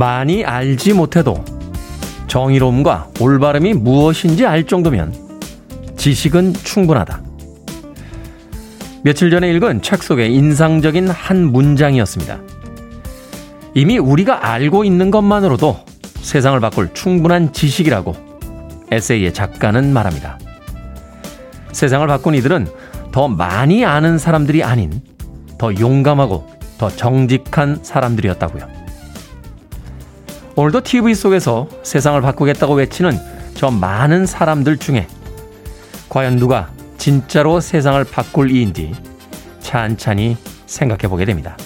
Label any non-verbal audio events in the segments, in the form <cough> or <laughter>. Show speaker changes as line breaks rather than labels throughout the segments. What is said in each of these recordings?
많이 알지 못해도 정의로움과 올바름이 무엇인지 알 정도면 지식은 충분하다. 며칠 전에 읽은 책 속의 인상적인 한 문장이었습니다. 이미 우리가 알고 있는 것만으로도 세상을 바꿀 충분한 지식이라고 에세이의 작가는 말합니다. 세상을 바꾼 이들은 더 많이 아는 사람들이 아닌 더 용감하고 더 정직한 사람들이었다고요. 오늘도 TV 속에서 세상을 바꾸겠다고 외치는 저 많은 사람들 중에 과연 누가 진짜로 세상을 바꿀 이인지 찬찬히 생각해 보게 됩니다.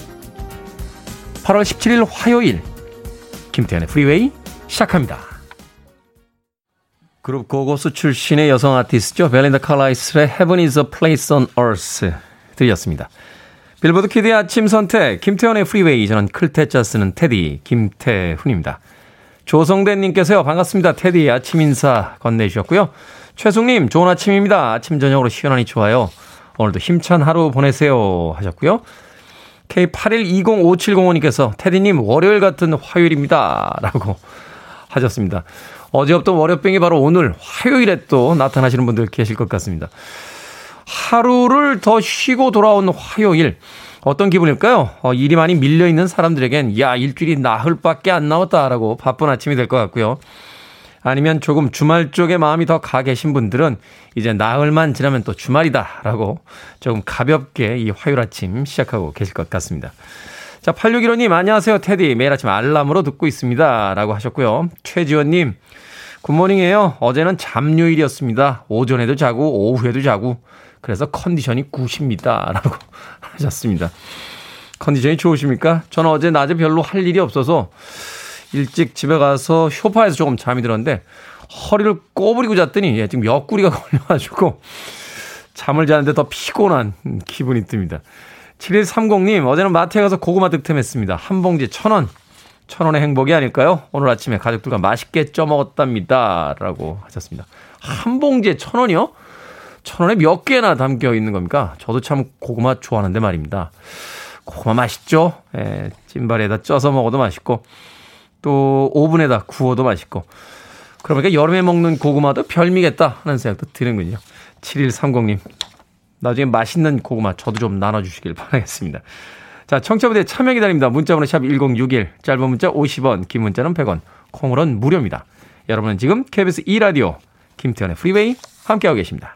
8월 17일 화요일 김태훈의 프리웨이 시작합니다. 그룹 고고스 출신의 여성 아티스트죠. 벨린다 칼라일의 Heaven is a Place on Earth 들렸습니다. 빌보드 키드의 아침 선택, 김태훈의 프리웨이, 저는 클 태 자 쓰는 테디, 김태훈입니다. 조성대님께서요, 반갑습니다. 테디 아침 인사 건네주셨고요. 최숙님, 좋은 아침입니다. 아침, 저녁으로 시원하니 좋아요. 오늘도 힘찬 하루 보내세요. 하셨고요. K81205705님께서 테디님, 월요일 같은 화요일입니다. 라고 하셨습니다. 어제 없던 월요병이 바로 오늘 화요일에 또 나타나시는 분들 계실 것 같습니다. 하루를 더 쉬고 돌아온 화요일. 어떤 기분일까요? 어, 일이 많이 밀려있는 사람들에겐, 야, 일주일이 나흘 밖에 안 남았다라고 바쁜 아침이 될 것 같고요. 아니면 조금 주말 쪽에 마음이 더 가 계신 분들은 이제 나흘만 지나면 또 주말이다라고 조금 가볍게 이 화요일 아침 시작하고 계실 것 같습니다. 자, 8615님, 안녕하세요, 테디. 매일 아침 알람으로 듣고 있습니다. 라고 하셨고요. 최지원님, 굿모닝이에요. 어제는 잠요일이었습니다. 오전에도 자고, 오후에도 자고, 그래서 컨디션이 굿입니다. 라고 <laughs> 하셨습니다. 컨디션이 좋으십니까? 저는 어제 낮에 별로 할 일이 없어서 일찍 집에 가서 쇼파에서 조금 잠이 들었는데 허리를 꼬부리고 잤더니 예, 지금 옆구리가 <laughs> 걸려가지고 잠을 자는데 더 피곤한 기분이 듭니다. 7130님, 어제는 마트에 가서 고구마 득템했습니다. 한 봉지 천 원. 천 원의 행복이 아닐까요? 오늘 아침에 가족들과 맛있게 쪄 먹었답니다. 라고 하셨습니다. 한 봉지에 천 원이요? 천 원에 몇 개나 담겨 있는 겁니까? 저도 참 고구마 좋아하는데 말입니다. 고구마 맛있죠? 예, 찐발에다 쪄서 먹어도 맛있고, 또 오븐에다 구워도 맛있고, 그러니까 여름에 먹는 고구마도 별미겠다 하는 생각도 드는군요. 7130님. 나중에 맛있는 고구마 저도 좀 나눠주시길 바라겠습니다. 자, 청취자분들 참여 기다립니다. 문자번호 샵 1061, 짧은 문자 50원, 긴 문자는 100원, 콩으로는 무료입니다. 여러분은 지금 KBS 2라디오 김태훈의 프리웨이 함께하고 계십니다.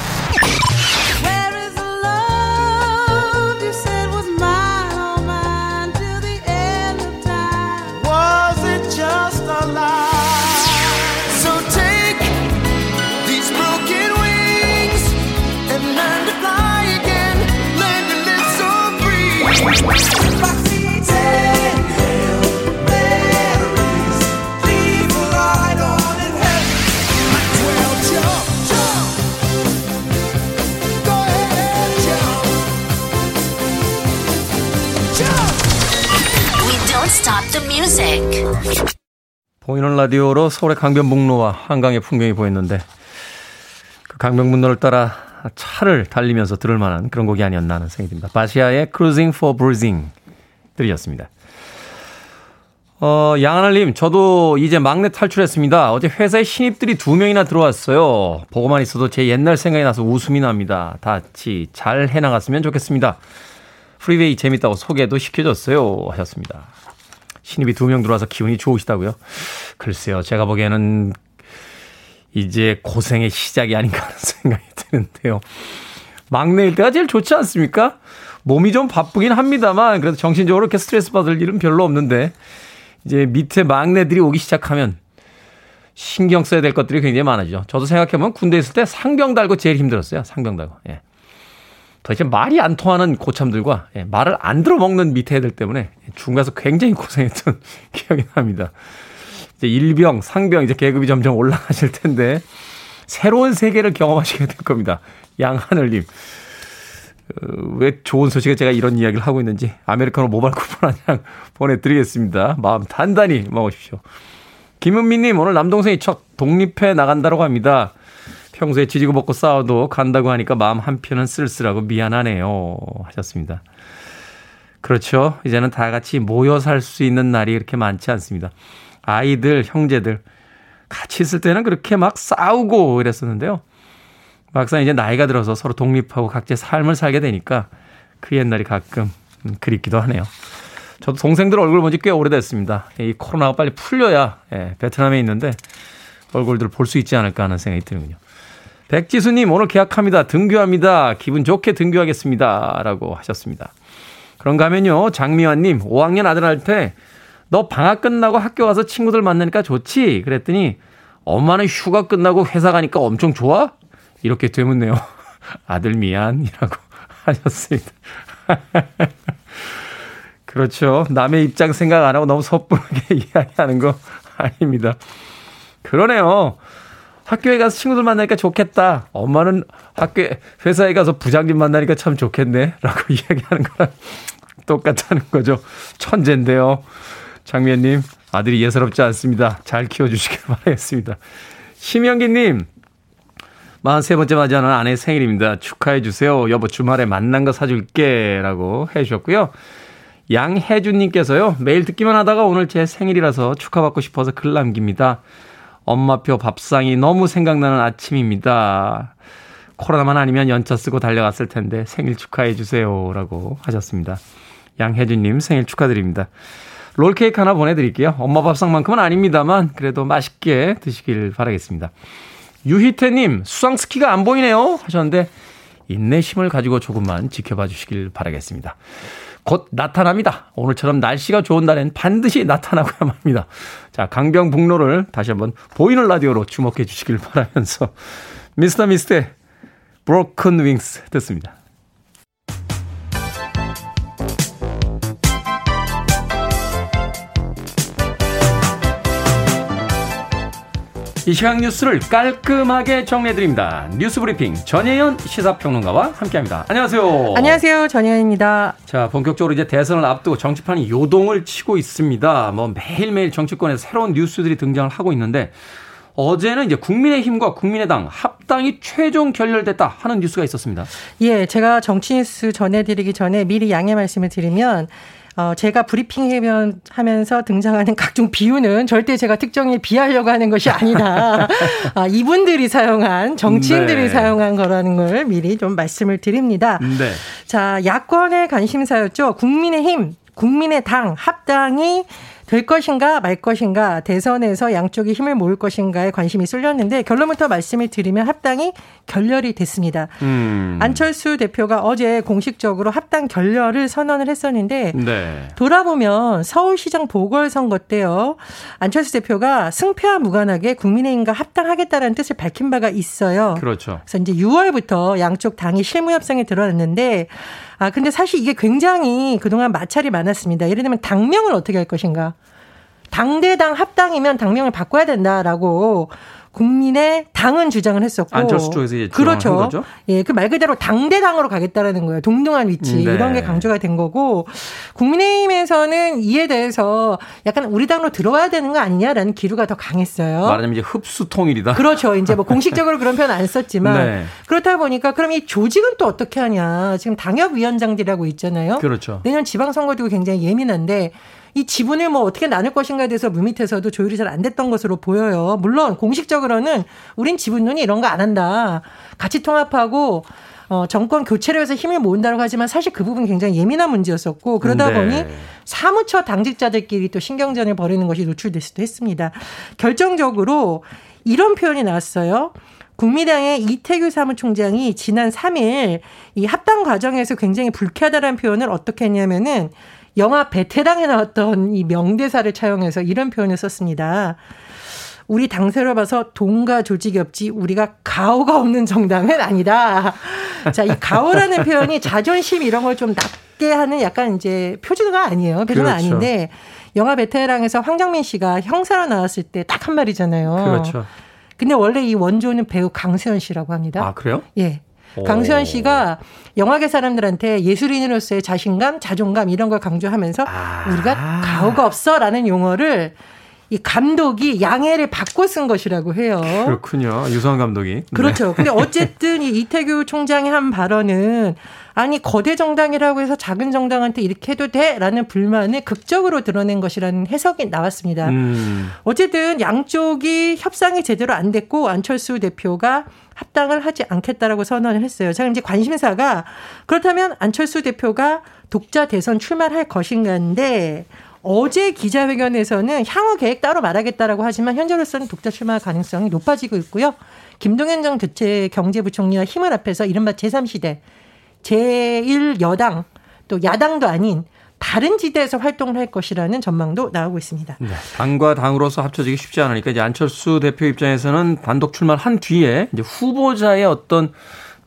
보이는 라디오로 서울의 강변북로와 한강의 풍경이 보였는데 그 강변북로를 따라 차를 달리면서 들을 만한 그런 곡이 아니었나 하는 생각이 듭니다. 바시아의 Cruising for Bruising 들이었습니다. 어, 양하늘님, 저도 이제 막내 탈출했습니다. 어제 회사에 신입들이 두 명이나 들어왔어요. 보고만 있어도 제 옛날 생각이 나서 웃음이 납니다. 같이 잘 해나갔으면 좋겠습니다. 프리웨이 재밌다고 소개도 시켜줬어요. 하셨습니다. 신입이 두 명 들어와서 기분이 좋으시다고요? 글쎄요, 제가 보기에는 이제 고생의 시작이 아닌가 하는 <laughs> 생각이 드는데요. 막내일 때가 제일 좋지 않습니까? 몸이 좀 바쁘긴 합니다만, 그래도 정신적으로 이렇게 스트레스 받을 일은 별로 없는데, 이제 밑에 막내들이 오기 시작하면 신경 써야 될 것들이 굉장히 많아지죠. 저도 생각해보면 군대 있을 때 상병 달고 제일 힘들었어요. 상병 달고. 예. 도대체 말이 안 통하는 고참들과 예, 말을 안 들어먹는 밑에 애들 때문에 중간에서 굉장히 고생했던 <laughs> 기억이 납니다. 이제 일병, 상병 이제 계급이 점점 올라가실 텐데 새로운 세계를 경험하시게 될 겁니다. 양하늘님. 어, 왜 좋은 소식에 제가 이런 이야기를 하고 있는지 아메리카노 모바일 쿠폰 한 장 <laughs> 보내드리겠습니다. 마음 단단히 먹으십시오. 김은미님 오늘 남동생이 첫 독립해 나간다고 합니다. 평소에 지지고 먹고 싸워도 간다고 하니까 마음 한편은 쓸쓸하고 미안하네요. 하셨습니다. 그렇죠. 이제는 다 같이 모여 살 수 있는 날이 그렇게 많지 않습니다. 아이들, 형제들 같이 있을 때는 그렇게 막 싸우고 이랬었는데요. 막상 이제 나이가 들어서 서로 독립하고 각자의 삶을 살게 되니까 그 옛날이 가끔 그립기도 하네요. 저도 동생들 얼굴 본 지 꽤 오래됐습니다. 이 코로나가 빨리 풀려야 예, 베트남에 있는데 얼굴들 볼수 있지 않을까 하는 생각이 드는군요. 백지수님 오늘 계약합니다. 등교합니다. 기분 좋게 등교하겠습니다. 라고 하셨습니다. 그런가 하면요. 장미환님 5학년 아들한테 너 방학 끝나고 학교 가서 친구들 만나니까 좋지? 그랬더니 엄마는 휴가 끝나고 회사 가니까 엄청 좋아? 이렇게 되묻네요. <laughs> 아들 미안이라고 <laughs> 하셨습니다. <laughs> 그렇죠. 남의 입장 생각 안 하고 너무 섣부르게 이야기하는 거 아닙니다. 그러네요. 학교에 가서 친구들 만나니까 좋겠다. 엄마는 학교, 회사에 가서 부장님 만나니까 참 좋겠네. 라고 <laughs> 이야기하는 거랑 똑같다는 거죠. 천재인데요. 장미연님, 아들이 예사롭지 않습니다. 잘 키워주시길 바라겠습니다. 심영기님, 43번째 맞이하는 아내 생일입니다. 축하해주세요. 여보, 주말에 만난 거 사줄게. 라고 해주셨고요. 양혜준님께서요, 매일 듣기만 하다가 오늘 제 생일이라서 축하받고 싶어서 글 남깁니다. 엄마표 밥상이 너무 생각나는 아침입니다. 코로나만 아니면 연차 쓰고 달려갔을 텐데 생일 축하해 주세요. 라고 하셨습니다. 양혜준님 생일 축하드립니다. 롤케이크 하나 보내드릴게요. 엄마 밥상만큼은 아닙니다만 그래도 맛있게 드시길 바라겠습니다. 유희태님 수상 스키가 안 보이네요 하셨는데 인내심을 가지고 조금만 지켜봐 주시길 바라겠습니다. 곧 나타납니다. 오늘처럼 날씨가 좋은 날엔 반드시 나타나고야만 합니다. 자, 강병북로를 다시 한번 보이는 라디오로 주목해 주시길 바라면서 미스터 미스터의 브로큰 윙스 듣습니다. 이 시각 뉴스를 깔끔하게 정리해드립니다. 뉴스 브리핑 전혜연 시사평론가와 함께합니다. 안녕하세요.
안녕하세요. 전혜연입니다.
자, 본격적으로 이제 대선을 앞두고 정치판이 요동을 치고 있습니다. 뭐 매일매일 정치권에서 새로운 뉴스들이 등장을 하고 있는데 어제는 이제 국민의힘과 국민의당 합당이 최종 결렬됐다 하는 뉴스가 있었습니다.
예, 제가 정치 뉴스 전해드리기 전에 미리 양해 말씀을 드리면 어, 제가 브리핑 하면서 등장하는 각종 비유는 절대 제가 특정에 비하려고 하는 것이 아니다. <laughs> 아, 이분들이 사용한, 정치인들이 네. 사용한 거라는 걸 미리 좀 말씀을 드립니다. 네. 자, 야권의 관심사였죠. 국민의힘, 국민의당 합당이 될 것인가 말 것인가 대선에서 양쪽이 힘을 모을 것인가에 관심이 쏠렸는데 결론부터 말씀을 드리면 합당이 결렬이 됐습니다. 음. 안철수 대표가 어제 공식적으로 합당 결렬을 선언을 했었는데 네. 돌아보면 서울시장 보궐선거 때요 안철수 대표가 승패와 무관하게 국민의힘과 합당하겠다라는 뜻을 밝힌 바가 있어요.
그렇죠.
그래서 이제 6월부터 양쪽 당이 실무 협상에 들어갔는데 아, 근데 사실 이게 굉장히 그동안 마찰이 많았습니다. 예를 들면 당명을 어떻게 할 것인가. 당대당 합당이면 당명을 바꿔야 된다라고 국민의 당은 주장을 했었고
안철수 쪽에서 이제
그렇죠. 예, 그 말 그대로 당대당으로 가겠다라는 거예요. 동등한 위치 네. 이런 게 강조가 된 거고 국민의힘에서는 이에 대해서 약간 우리 당으로 들어와야 되는 거 아니냐라는 기류가 더 강했어요.
말하자면 이제 흡수 통일이다.
그렇죠. 이제 뭐 <laughs> 공식적으로 그런 표현 안 썼지만 네. 그렇다 보니까 그럼 이 조직은 또 어떻게 하냐? 지금 당협 위원장들이라고 있잖아요.
그렇죠.
내년 지방선거도 굉장히 예민한데 이 지분을 뭐 어떻게 나눌 것인가에 대해서 물밑에서도 조율이 잘 안 됐던 것으로 보여요. 물론 공식적으로는 우린 지분 논의 이런 거 안 한다. 같이 통합하고 어, 정권 교체를 위해서 힘을 모은다고 하지만 사실 그 부분 굉장히 예민한 문제였었고 그러다 네. 보니 사무처 당직자들끼리 또 신경전을 벌이는 것이 노출될 수도 했습니다. 결정적으로 이런 표현이 나왔어요. 국민당의 이태규 사무총장이 지난 3일 이 합당 과정에서 굉장히 불쾌하다는 표현을 어떻게 했냐면은 영화 베테랑에 나왔던 이 명대사를 차용해서 이런 표현을 썼습니다. 우리 당세로 봐서 돈과 조직이 없지 우리가 가오가 없는 정당은 아니다. 자, 이 가오라는 <laughs> 표현이 자존심 이런 걸 좀 낮게 하는 약간 이제 표준어가 아니에요. 표준어 그렇죠. 아닌데 영화 베테랑에서 황정민 씨가 형사로 나왔을 때 딱 한 말이잖아요.
그렇죠.
근데 원래 이 원조는 배우 강수현 씨라고 합니다.
아, 그래요?
예. 강수현 씨가 영화계 사람들한테 예술인으로서의 자신감, 자존감 이런 걸 강조하면서 아. 우리가 가오가 없어라는 용어를 이 감독이 양해를 받고 쓴 것이라고 해요.
그렇군요. 유성 감독이. 네.
그렇죠. 네. 근데 어쨌든 이 이태규 총장이 한 발언은 아니 거대 정당이라고 해서 작은 정당한테 이렇게 해도 돼라는 불만을 극적으로 드러낸 것이라는 해석이 나왔습니다. 음. 어쨌든 양쪽이 협상이 제대로 안 됐고 안철수 대표가 합당을 하지 않겠다라고 선언을 했어요. 자, 이제 관심사가 그렇다면 안철수 대표가 독자 대선 출마할 를 것인가인데 어제 기자회견에서는 향후 계획 따로 말하겠다라고 하지만 현재로서는 독자 출마 가능성이 높아지고 있고요. 김동연 전 교체 경제부총리와 힘을 합해서 이른바 제3시대 제1여당 또 야당도 아닌 다른 지대에서 활동을 할 것이라는 전망도 나오고 있습니다. 네,
당과 당으로서 합쳐지기 쉽지 않으니까 이제 안철수 대표 입장에서는 단독 출마를 한 뒤에 이제 후보자의 어떤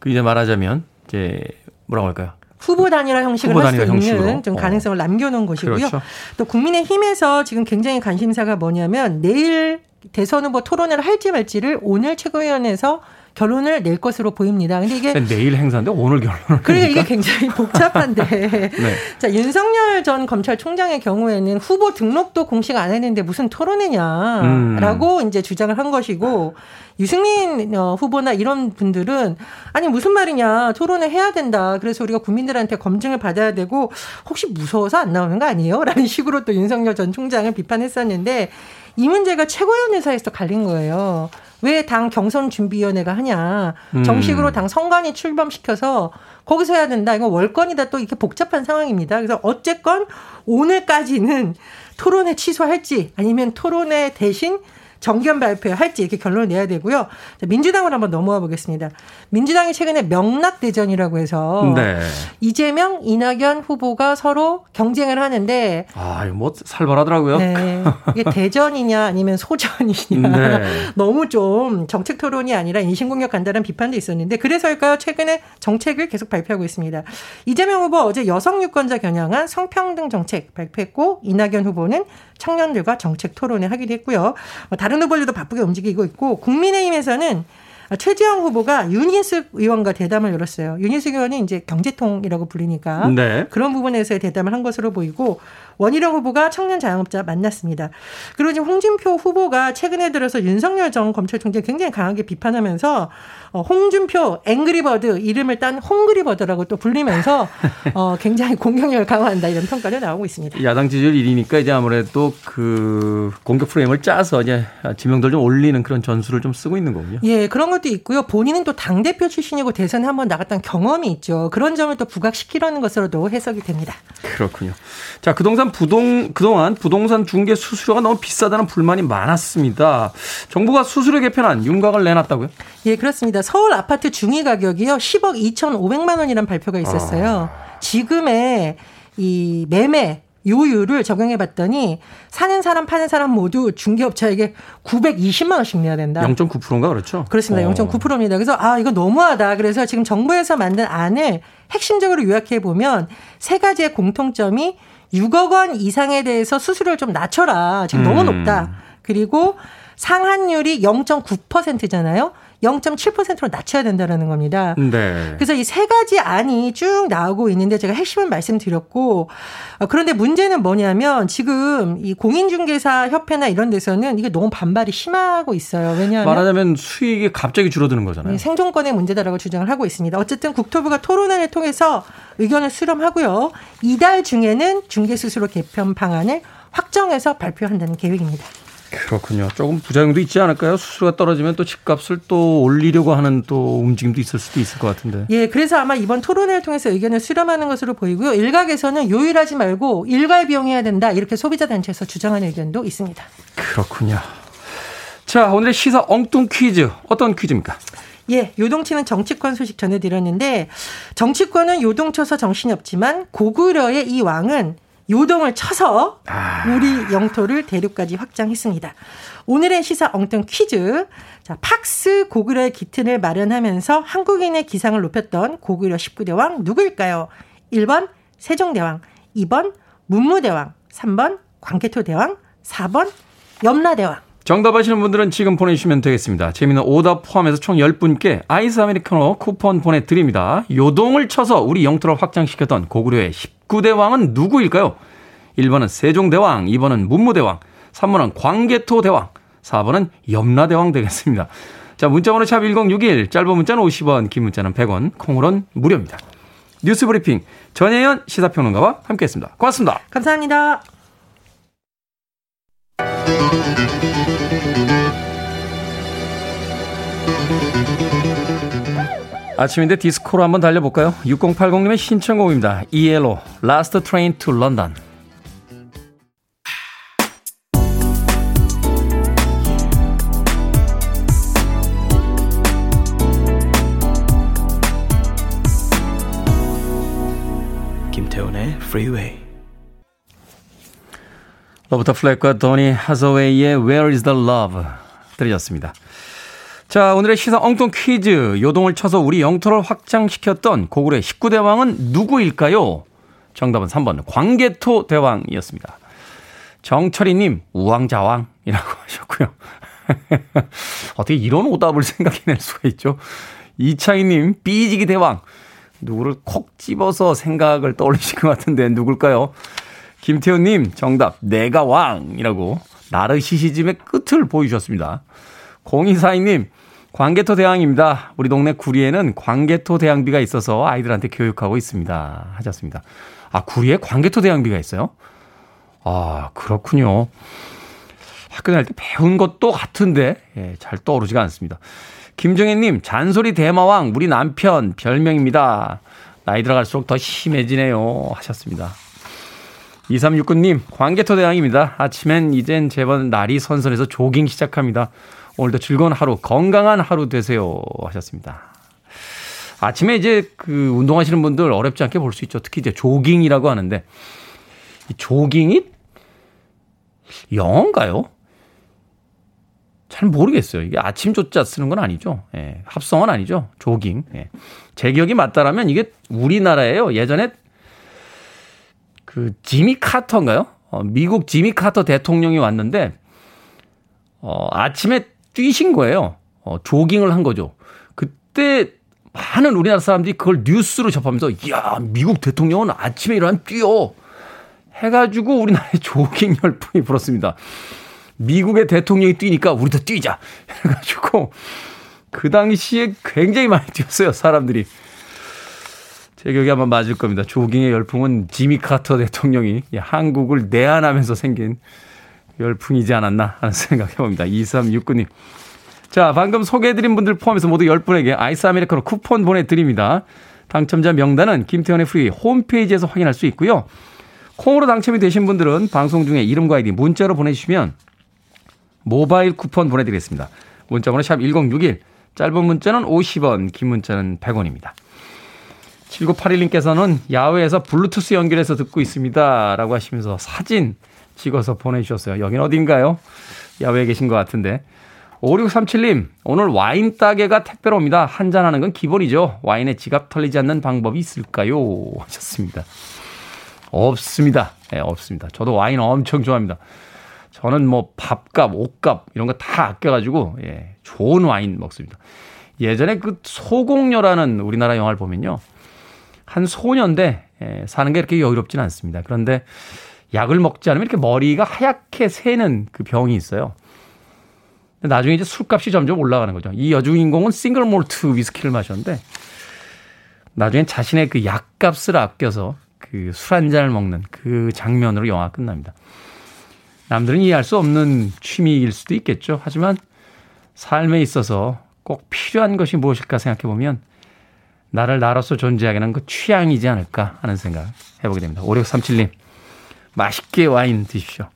그 이제 말하자면 이제 뭐라고 할까요?
후보 단일화 형식을 할수 있는 형식으로. 좀 어. 가능성을 어. 남겨놓은 것이고요. 그렇죠. 또 국민의힘에서 지금 굉장히 관심사가 뭐냐면 내일 대선 후보 토론회를 할지 말지를 오늘 최고위원회에서 결론을 낼 것으로 보입니다. 근데 이게
내일 행사인데 오늘 결론을
그러니까 이게 굉장히 복잡한데 <laughs> 네. 자 윤석열 전 검찰총장의 경우에는 후보 등록도 공식 안 했는데 무슨 토론회냐라고 음. 이제 주장을 한 것이고 유승민 어, 후보나 이런 분들은 아니 무슨 말이냐 토론회 해야 된다. 그래서 우리가 국민들한테 검증을 받아야 되고 혹시 무서워서 안 나오는 거 아니에요? 라는 식으로 또 윤석열 전 총장을 비판했었는데 이 문제가 최고위원회사에서 갈린 거예요. 왜 당 경선 준비위원회가 하냐. 음. 정식으로 당 선관위 출범시켜서 거기서 해야 된다. 이거 월권이다 또 이렇게 복잡한 상황입니다. 그래서 어쨌건 오늘까지는 토론회 취소할지 아니면 토론회 대신 정견 발표할지 이렇게 결론을 내야 되고요. 민주당을 한번 넘어와 보겠습니다. 민주당이 최근에 명락 대전이라고 해서 네. 이재명, 이낙연 후보가 서로 경쟁을 하는데
아, 뭐 살벌하더라고요. 네.
이게 대전이냐 아니면 소전이냐 네. <laughs> 너무 좀 정책 토론이 아니라 인신공격 간다는 비판도 있었는데 그래서일까요? 최근에 정책을 계속 발표하고 있습니다. 이재명 후보 어제 여성 유권자 겨냥한 성평등 정책 발표했고 이낙연 후보는 청년들과 정책 토론을 하기도 했고요. 뭐 다른 후보들도 바쁘게 움직이고 있고 국민의힘에서는 최지영 후보가 윤희숙 의원과 대담을 열었어요. 윤희숙 의원이 이제 경제통이라고 불리니까 네. 그런 부분에서의 대담을 한 것으로 보이고 원희룡 후보가 청년 자영업자 만났습니다. 그리고 지금 홍준표 후보가 최근에 들어서 윤석열 전 검찰총장 굉장히 강하게 비판하면서 어, 홍준표 앵그리버드 이름을 딴 홍그리버드라고 또 불리면서 어, 굉장히 공격력을 강화한다 이런 평가를 나오고 있습니다.
야당 지지율 1위니까 이제 아무래도 그 공격 프레임을 짜서 이제 지명도를 좀 올리는 그런 전술을 좀 쓰고 있는 거군요.
예, 그런 것도 있고요. 본인은 또 당 대표 출신이고 대선에 한번 나갔던 경험이 있죠. 그런 점을 또 부각시키려는 것으로도 해석이 됩니다.
그렇군요. 자, 그동안 부동, 그동안 부동산 중개 수수료가 너무 비싸다는 불만이 많았습니다. 정부가 수수료 개편안 윤곽을 내놨다고요?
예, 그렇습니다. 서울 아파트 중위 가격이요. 10억 2,500만 원이라는 발표가 있었어요. 아. 지금의 이 매매 요율을 적용해 봤더니 사는 사람 파는 사람 모두 중개업자에게 920만 원씩 내야 된다.
0.9%인가 그렇죠?
그렇습니다. 어. 0.9%입니다. 그래서 아 이거 너무하다. 그래서 지금 정부에서 만든 안을 핵심적으로 요약해 보면 세 가지의 공통점이 6억 원 이상에 대해서 수수료를 좀 낮춰라. 지금 너무 음. 높다. 그리고 상한율이 0.9%잖아요. 0.7%로 낮춰야 된다라는 겁니다. 네. 그래서 이 세 가지 안이 쭉 나오고 있는데 제가 핵심은 말씀드렸고 어, 그런데 문제는 뭐냐면 지금 이 공인중개사 협회나 이런 데서는 이게 너무 반발이 심하고 있어요. 왜냐하면
말하자면 수익이 갑자기 줄어드는 거잖아요. 네,
생존권의 문제다라고 주장을 하고 있습니다. 어쨌든 국토부가 토론회를 통해서 의견을 수렴하고요. 이달 중에는 중개수수료 개편 방안을 확정해서 발표한다는 계획입니다.
그렇군요. 조금 부작용도 있지 않을까요? 수수료가 떨어지면 또 집값을 또 올리려고 하는 또 움직임도 있을 수도 있을 것 같은데.
예, 그래서 아마 이번 토론회를 통해서 의견을 수렴하는 것으로 보이고요. 일각에서는 요일하지 말고 일괄 비용해야 된다. 이렇게 소비자 단체에서 주장하는 의견도 있습니다.
그렇군요. 자, 오늘의 시사 엉뚱 퀴즈 어떤 퀴즈입니까?
예, 요동치는 정치권 소식 전해드렸는데 정치권은 요동쳐서 정신이 없지만 고구려의 이 왕은 요동을 쳐서 아. 우리 영토를 대륙까지 확장했습니다. 오늘의 시사 엉뚱 퀴즈. 자, 팍스 고구려의 기튼을 마련하면서 한국인의 기상을 높였던 고구려 19대 왕 누구일까요? 1번 세종대왕, 2번 문무대왕, 3번 광개토대왕, 4번 염라대왕.
정답 아시는 분들은 지금 보내주시면 되겠습니다. 재미는 오답 포함해서 총 10분께 아이스 아메리카노 쿠폰 보내드립니다. 요동을 쳐서 우리 영토를 확장시켰던 고구려의 19대 왕은 누구일까요? 1번은 세종대왕, 2번은 문무대왕, 3번은 광개토 대왕, 4번은 염라대왕 되겠습니다. 자, 문자번호 샵 1061, 짧은 문자는 50원, 긴 문자는 100원, 콩으로는 무료입니다. 뉴스 브리핑, 전혜연 시사평론가와 함께했습니다. 고맙습니다.
감사합니다.
아침인데 디스코로 한번 달려볼까요? 6080님의 신청곡입니다. 이엘로, Last Train to London. 김태훈의 Freeway. 로버트 플렉과 도니 하서웨이의 Where is the Love 들으셨습니다. 자, 오늘의 시사 엉뚱 퀴즈. 요동을 쳐서 우리 영토를 확장시켰던 고구려의 19대왕은 누구일까요? 정답은 3번 광개토 대왕이었습니다. 정철이님 우왕좌왕이라고 <laughs> 하셨고요. <laughs> 어떻게 이런 오답을 생각해낼 수가 있죠? 이창희님 삐지기 대왕. 누구를 콕 집어서 생각을 떠올리신 것 같은데 누굴까요? 김태훈님 정답 내가 왕이라고 나르시시즘의 끝을 보여주셨습니다. 0242님 광개토 대왕입니다. 우리 동네 구리에는 광개토 대왕비가 있어서 아이들한테 교육하고 있습니다. 하셨습니다. 아 구리에 광개토 대왕비가 있어요? 아 그렇군요. 학교 다닐 때 배운 것도 같은데 예, 잘 떠오르지가 않습니다. 김정혜님 잔소리 대마왕 우리 남편 별명입니다. 나이 들어갈수록 더 심해지네요 하셨습니다. 2369님, 광개토 대왕입니다. 아침엔 이젠 제번 날이 선선해서 조깅 시작합니다. 오늘도 즐거운 하루, 건강한 하루 되세요. 하셨습니다. 아침에 이제 그 운동하시는 분들 어렵지 않게 볼 수 있죠. 특히 이제 조깅이라고 하는데, 이 조깅이 영어인가요? 잘 모르겠어요. 이게 아침 조자 쓰는 건 아니죠. 예, 합성은 아니죠. 조깅. 예. 제 기억이 맞다라면 이게 우리나라에요. 예전에 그 지미 카터인가요? 어, 미국 지미 카터 대통령이 왔는데 어, 아침에 뛰신 거예요. 어, 조깅을 한 거죠. 그때 많은 우리나라 사람들이 그걸 뉴스로 접하면서 야 미국 대통령은 아침에 일어나면 뛰어 해가지고 우리나라에 <laughs> 조깅 열풍이 불었습니다. 미국의 대통령이 뛰니까 우리도 뛰자 <laughs> 해가지고 그 당시에 굉장히 많이 뛰었어요 사람들이. 제 기억이 아마 맞을 겁니다. 조깅의 열풍은 지미 카터 대통령이 한국을 내한하면서 생긴 열풍이지 않았나 하는 <laughs> 생각해 봅니다. 2369님. 자, 방금 소개해드린 분들 포함해서 모두 10분에게 아이스 아메리카노 쿠폰 보내드립니다. 당첨자 명단은 김태훈의 프리 홈페이지에서 확인할 수 있고요. 콩으로 당첨이 되신 분들은 방송 중에 이름과 아이디 문자로 보내주시면 모바일 쿠폰 보내드리겠습니다. 문자번호 샵 1061, 짧은 문자는 50원, 긴 문자는 100원입니다. 7981님께서는 야외에서 블루투스 연결해서 듣고 있습니다. 라고 하시면서 사진 찍어서 보내주셨어요. 여긴 어딘가요? 야외에 계신 것 같은데. 5637님, 오늘 와인 따개가 택배로 옵니다. 한잔하는 건 기본이죠. 와인에 지갑 털리지 않는 방법이 있을까요? 하셨습니다. 없습니다. 네, 없습니다. 저도 와인 엄청 좋아합니다. 저는 뭐 밥값, 옷값 이런 거 다 아껴가지고 예, 좋은 와인 먹습니다. 예전에 그 소공녀라는 우리나라 영화를 보면요. 한 소년데 예, 사는 게 이렇게 여유롭지는 않습니다. 그런데 약을 먹지 않으면 이렇게 머리가 하얗게 새는 그 병이 있어요. 나중에 이제 술값이 점점 올라가는 거죠. 이 여주인공은 싱글 몰트 위스키를 마셨는데 나중엔 자신의 그 약값을 아껴서 그 술 한 잔을 먹는 그 장면으로 영화가 끝납니다. 남들은 이해할 수 없는 취미일 수도 있겠죠. 하지만 삶에 있어서 꼭 필요한 것이 무엇일까 생각해 보면 나를 나로서 존재하게 하는 그 취향이지 않을까 하는 생각 해보게 됩니다. 5637님, 맛있게 와인 드십시오.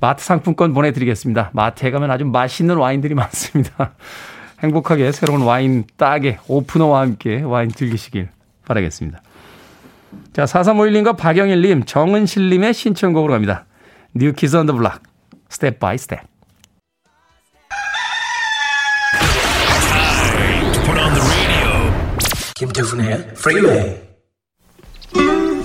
마트 상품권 보내드리겠습니다. 마트에 가면 아주 맛있는 와인들이 많습니다. <laughs> 행복하게 새로운 와인 따게 오프너와 함께 와인 즐기시길 바라겠습니다. 자, 4351님과 박영일님, 정은실님의 신청곡으로 갑니다. New Kids on the Block, Step by Step. 김태훈의 Freeway.
병영댁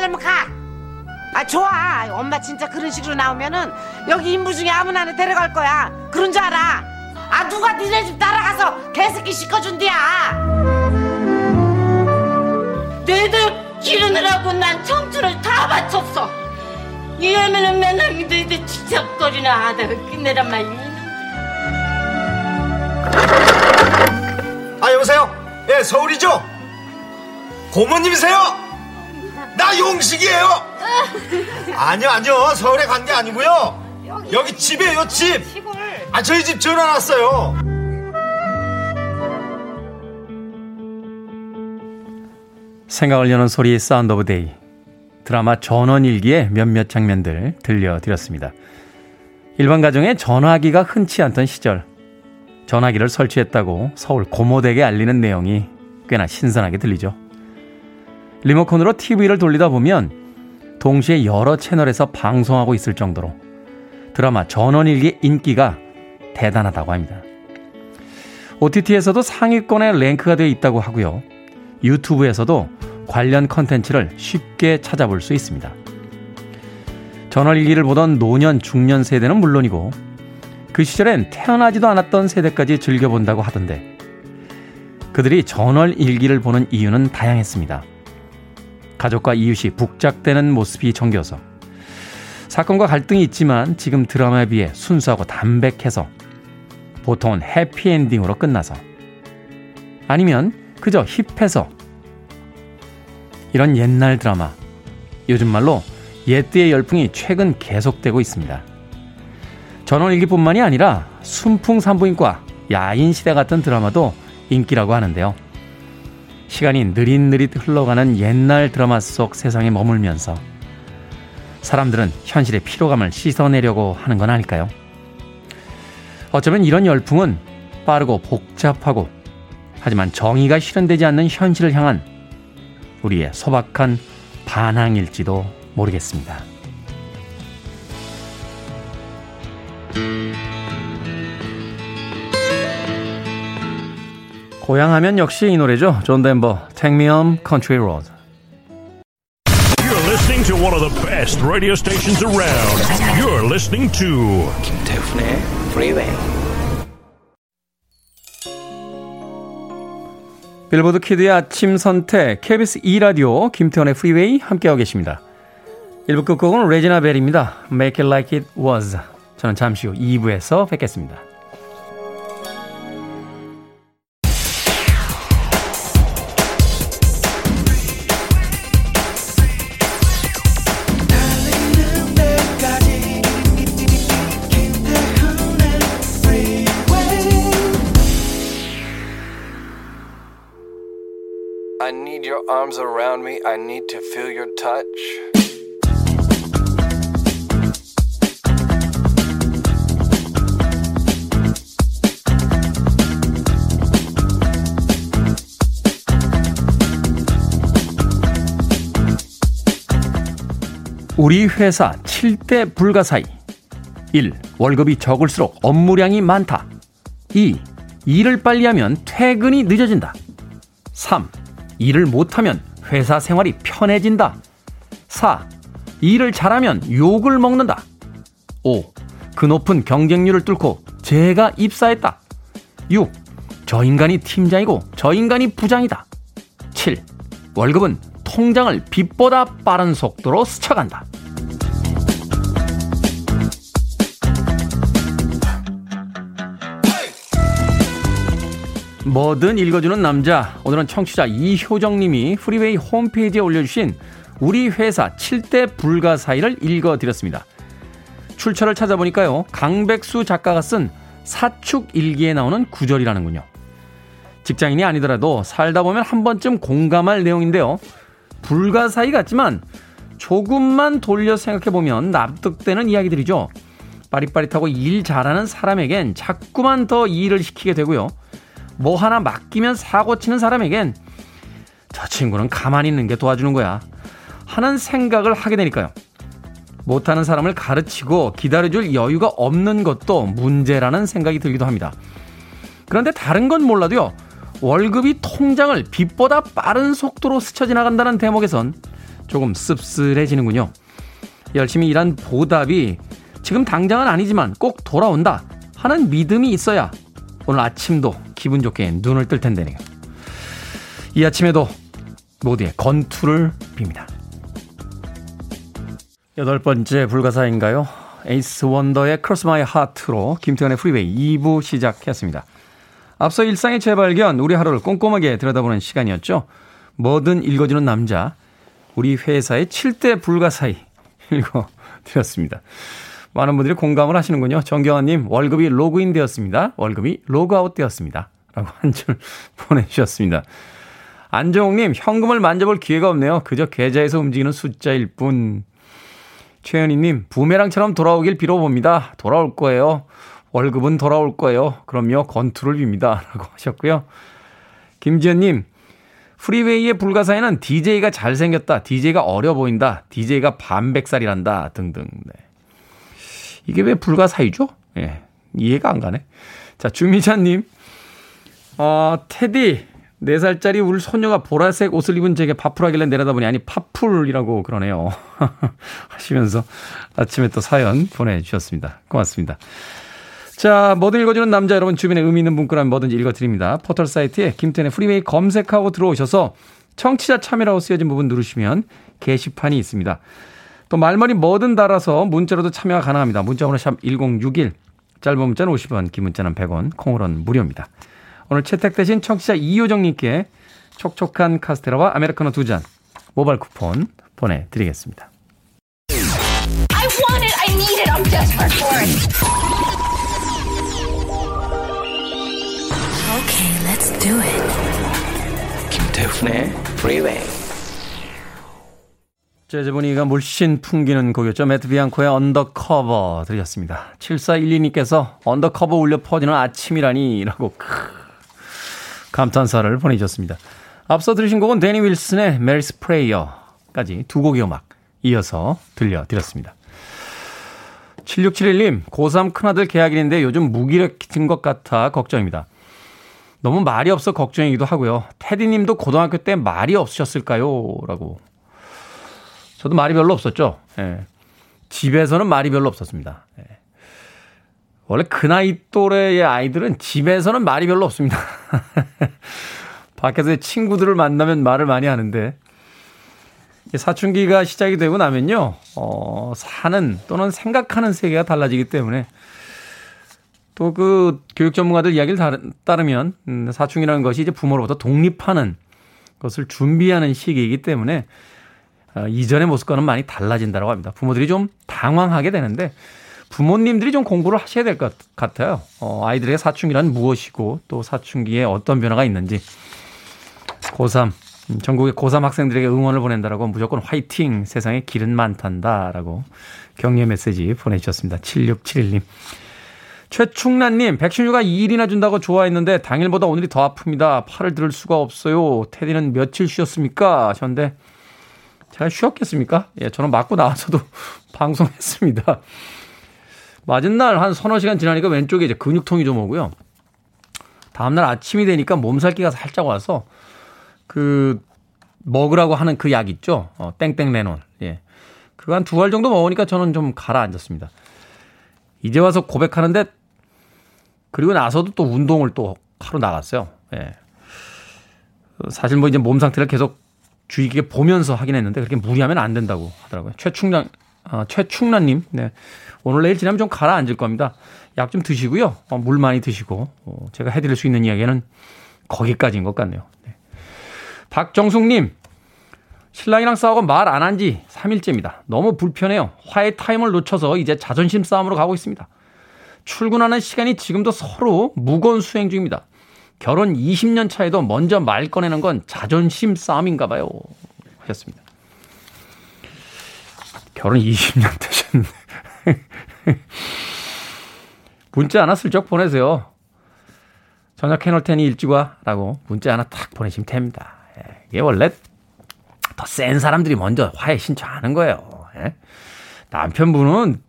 하려면 가. 아 좋아. 엄마 진짜 그런 식으로 나오면은 여기 인부 중에 아무나 데려갈 거야. 그런 줄 알아. 아 누가 니네 집 따라가서 개새끼 씻어준디야 너희들 기르느라고 난 청춘을 다 바쳤어 이 애매는 맨날 너희들 지적거리나 하다가 끝내란 말이
아 여보세요? 예 서울이죠? 고모님이세요? 나 용식이에요. 아니요 아니요 서울에 간 게 아니고요. 여기 집이에요 집. 아 저희 집 전화 왔어요.
생각을 여는 소리 Sound of Day 드라마 전원일기의 몇몇 장면들 들려드렸습니다. 일반 가정에 전화기가 흔치 않던 시절 전화기를 설치했다고 서울 고모댁에 알리는 내용이 꽤나 신선하게 들리죠. 리모컨으로 TV를 돌리다 보면 동시에 여러 채널에서 방송하고 있을 정도로 드라마 전원일기의 인기가 대단하다고 합니다. OTT에서도 상위권에 랭크가 되어 있다고 하고요. 유튜브에서도 관련 컨텐츠를 쉽게 찾아볼 수 있습니다. 전월일기를 보던 노년, 중년 세대는 물론이고 그 시절엔 태어나지도 않았던 세대까지 즐겨본다고 하던데 그들이 전월일기를 보는 이유는 다양했습니다. 가족과 이웃이 북작되는 모습이 정겨서 사건과 갈등이 있지만 지금 드라마에 비해 순수하고 담백해서 보통은 해피엔딩으로 끝나서 아니면 그저 힙해서 이런 옛날 드라마 요즘 말로 옛때의 열풍이 최근 계속되고 있습니다. 전원일기뿐만이 아니라 순풍산부인과 야인시대 같은 드라마도 인기라고 하는데요. 시간이 느릿느릿 흘러가는 옛날 드라마 속 세상에 머물면서 사람들은 현실의 피로감을 씻어내려고 하는 건 아닐까요? 어쩌면 이런 열풍은 빠르고 복잡하고 하지만 정의가 실현되지 않는 현실을 향한 우리의 소박한 반항일지도 모르겠습니다. 고향하면 역시 이 노래죠. 존 덴버, Take Me Home, Country Road.
You're listening to one of the best radio stations around. You're listening to
김태훈의 Freeway.
빌보드 키드의 아침 선택, KBS 2 라디오, 김태훈의 프리웨이 함께하고 계십니다. 1부 끝곡은 레지나 벨입니다. Make it like it was. 저는 잠시 후 2부에서 뵙겠습니다.
I need your arms around me. I need to feel your touch.
우리 회사 7대 불가사의 1. 월급이 적을수록 업무량이 많다 2. 일을 빨리 하면 퇴근이 늦어진다 3. 일을 못하면 회사 생활이 편해진다 4. 일을 잘하면 욕을 먹는다 5. 그 높은 경쟁률을 뚫고 제가 입사했다 6. 저 인간이 팀장이고 저 인간이 부장이다 7. 월급은 통장을 빛보다 빠른 속도로 스쳐간다. 뭐든 읽어주는 남자. 오늘은 청취자 이효정님이 프리웨이 홈페이지에 올려주신 우리 회사 7대 불가사의를 읽어드렸습니다. 출처를 찾아보니까요. 강백수 작가가 쓴 사축 일기에 나오는 구절이라는군요. 직장인이 아니더라도 살다 보면 한 번쯤 공감할 내용인데요. 불가사의 같지만 조금만 돌려 생각해보면 납득되는 이야기들이죠. 빠릿빠릿하고 일 잘하는 사람에겐 자꾸만 더 일을 시키게 되고요. 뭐 하나 맡기면 사고 치는 사람에겐 저 친구는 가만히 있는 게 도와주는 거야. 하는 생각을 하게 되니까요. 못하는 사람을 가르치고 기다려줄 여유가 없는 것도 문제라는 생각이 들기도 합니다. 그런데 다른 건 몰라도요. 월급이 통장을 빛보다 빠른 속도로 스쳐 지나간다는 대목에선 조금 씁쓸해지는군요. 열심히 일한 보답이 지금 당장은 아니지만 꼭 돌아온다 하는 믿음이 있어야 오늘 아침도 기분 좋게 눈을 뜰 텐데요. 이 아침에도 모두의 건투를 빕니다. 여덟 번째 불가사의인가요? Eighth Wonder의 Cross My Heart로 김태훈의 프리웨이 2부 시작했습니다. 앞서 일상의 재발견, 우리 하루를 꼼꼼하게 들여다보는 시간이었죠. 뭐든 읽어주는 남자, 우리 회사의 7대 불가사의 <laughs> 읽어드렸습니다. 많은 분들이 공감을 하시는군요. 정경환님, 월급이 로그인 되었습니다. 월급이 로그아웃 되었습니다. 라고 한 줄 <laughs> 보내주셨습니다. 안정욱님, 현금을 만져볼 기회가 없네요. 그저 계좌에서 움직이는 숫자일 뿐. 최현희님, 부메랑처럼 돌아오길 빌어봅니다. 돌아올 거예요. 월급은 돌아올 거예요. 그럼요, 건투를 빕니다. <laughs> 라고 하셨고요. 김지현님, 프리웨이의 불가사에는 DJ가 잘생겼다. DJ가 어려 보인다. DJ가 반백살이란다. 등등. 네. 이게 왜 불가사이죠? 예. 이해가 안 가네. 자, 주미자님. 어, 테디. 4살짜리 우리 소녀가 보라색 옷을 입은 제게 파풀 하길래 내려다보니 아니 파풀이라고 그러네요. <laughs> 하시면서 아침에 또 사연 보내주셨습니다. 고맙습니다. 자, 뭐든 읽어주는 남자 여러분 주변에 의미 있는 문구라면 뭐든지 읽어드립니다. 포털 사이트에 김태현의 프리메이 검색하고 들어오셔서 청취자 참여라고 쓰여진 부분 누르시면 게시판이 있습니다. 또 말머리 뭐든 달아서 문자로도 참여가 가능합니다. 문자번호 샵 1061, 짧은 문자는 50원, 긴 문자는 100원, 콩으로는 무료입니다. 오늘 채택되신 청취자 이효정님께 촉촉한 카스테라와 아메리카노 두 잔 모바일 쿠폰 보내드리겠습니다. I want it, I need it, I'm desperate for it. Okay, let's do it. 김태훈의 Freeway. 재즈 분위기가 물씬 풍기는 곡이었죠. 매트 비앙코의 Undercover 들으셨습니다. 7412님께서 Undercover 울려 퍼지는 아침이라니 라고 크 감탄사를 보내주셨습니다. 앞서 들으신 곡은 대니 윌슨의 Mary's Prayer까지 두 곡의 음악 이어서 들려드렸습니다. 7671님, 고3 큰아들 계약일인데 요즘 무기력해진 것 같아 걱정입니다. 너무 말이 없어 걱정이기도 하고요. 테디님도 고등학교 때 말이 없으셨을까요? 라고. 저도 말이 별로 없었죠. 예. 집에서는 말이 별로 없었습니다. 예. 원래 그 나이 또래의 아이들은 집에서는 말이 별로 없습니다. <laughs> 밖에서 친구들을 만나면 말을 많이 하는데 사춘기가 시작이 되고 나면요, 어, 사는 또는 생각하는 세계가 달라지기 때문에 또 그 교육 전문가들 이야기를 따르면 음, 사춘기라는 것이 이제 부모로부터 독립하는 것을 준비하는 시기이기 때문에 어, 이전의 모습과는 많이 달라진다고 합니다. 부모들이 좀 당황하게 되는데 부모님들이 좀 공부를 하셔야 될 것 같아요. 어, 아이들의 사춘기란 무엇이고 또 사춘기에 어떤 변화가 있는지 고3 음, 전국의 고3 학생들에게 응원을 보낸다라고 무조건 화이팅 세상에 길은 많단다라고 격려 메시지 보내주셨습니다. 7671님. 최충란님, 백신 휴가 2일이나 준다고 좋아했는데 당일보다 오늘이 더 아픕니다. 팔을 들을 수가 없어요. 테디는 며칠 쉬었습니까? 하셨는데 제가 쉬었겠습니까? 예, 저는 맞고 나와서도 <laughs> 방송했습니다. 맞은 날 한 서너 시간 지나니까 왼쪽에 이제 근육통이 좀 오고요. 다음날 아침이 되니까 몸살기가 살짝 와서 그 먹으라고 하는 그 약 있죠. 어, 땡땡 레논. 예. 그거 한 두 알 정도 먹으니까 저는 좀 가라앉았습니다. 이제 와서 고백하는데 그리고 나서도 또 운동을 또 하러 나갔어요. 예. 사실 뭐 이제 몸 상태를 계속 주의 깊게 보면서 하긴 했는데 그렇게 무리하면 안 된다고 하더라고요. 최충란, 어, 최충란님, 네. 오늘 내일 지나면 좀 가라앉을 겁니다. 약 좀 드시고요. 어, 물 많이 드시고, 어, 제가 해드릴 수 있는 이야기는 거기까지인 것 같네요. 네. 박정숙님, 신랑이랑 싸우고 말 안 한 지 3일째입니다. 너무 불편해요. 화해 타임을 놓쳐서 이제 자존심 싸움으로 가고 있습니다. 출근하는 시간이 지금도 서로 무거운 수행 중입니다. 결혼 20년 차에도 먼저 말 꺼내는 건 자존심 싸움인가 봐요. 하셨습니다. 결혼 20년 되셨는데. <laughs> 문자 하나 슬쩍 보내세요. 저녁 해놓을 테니 일찍 와. 라고 문자 하나 탁 보내시면 됩니다. 예, 이게 원래 더 센 사람들이 먼저 화해 신청하는 거예요. 예? 남편분은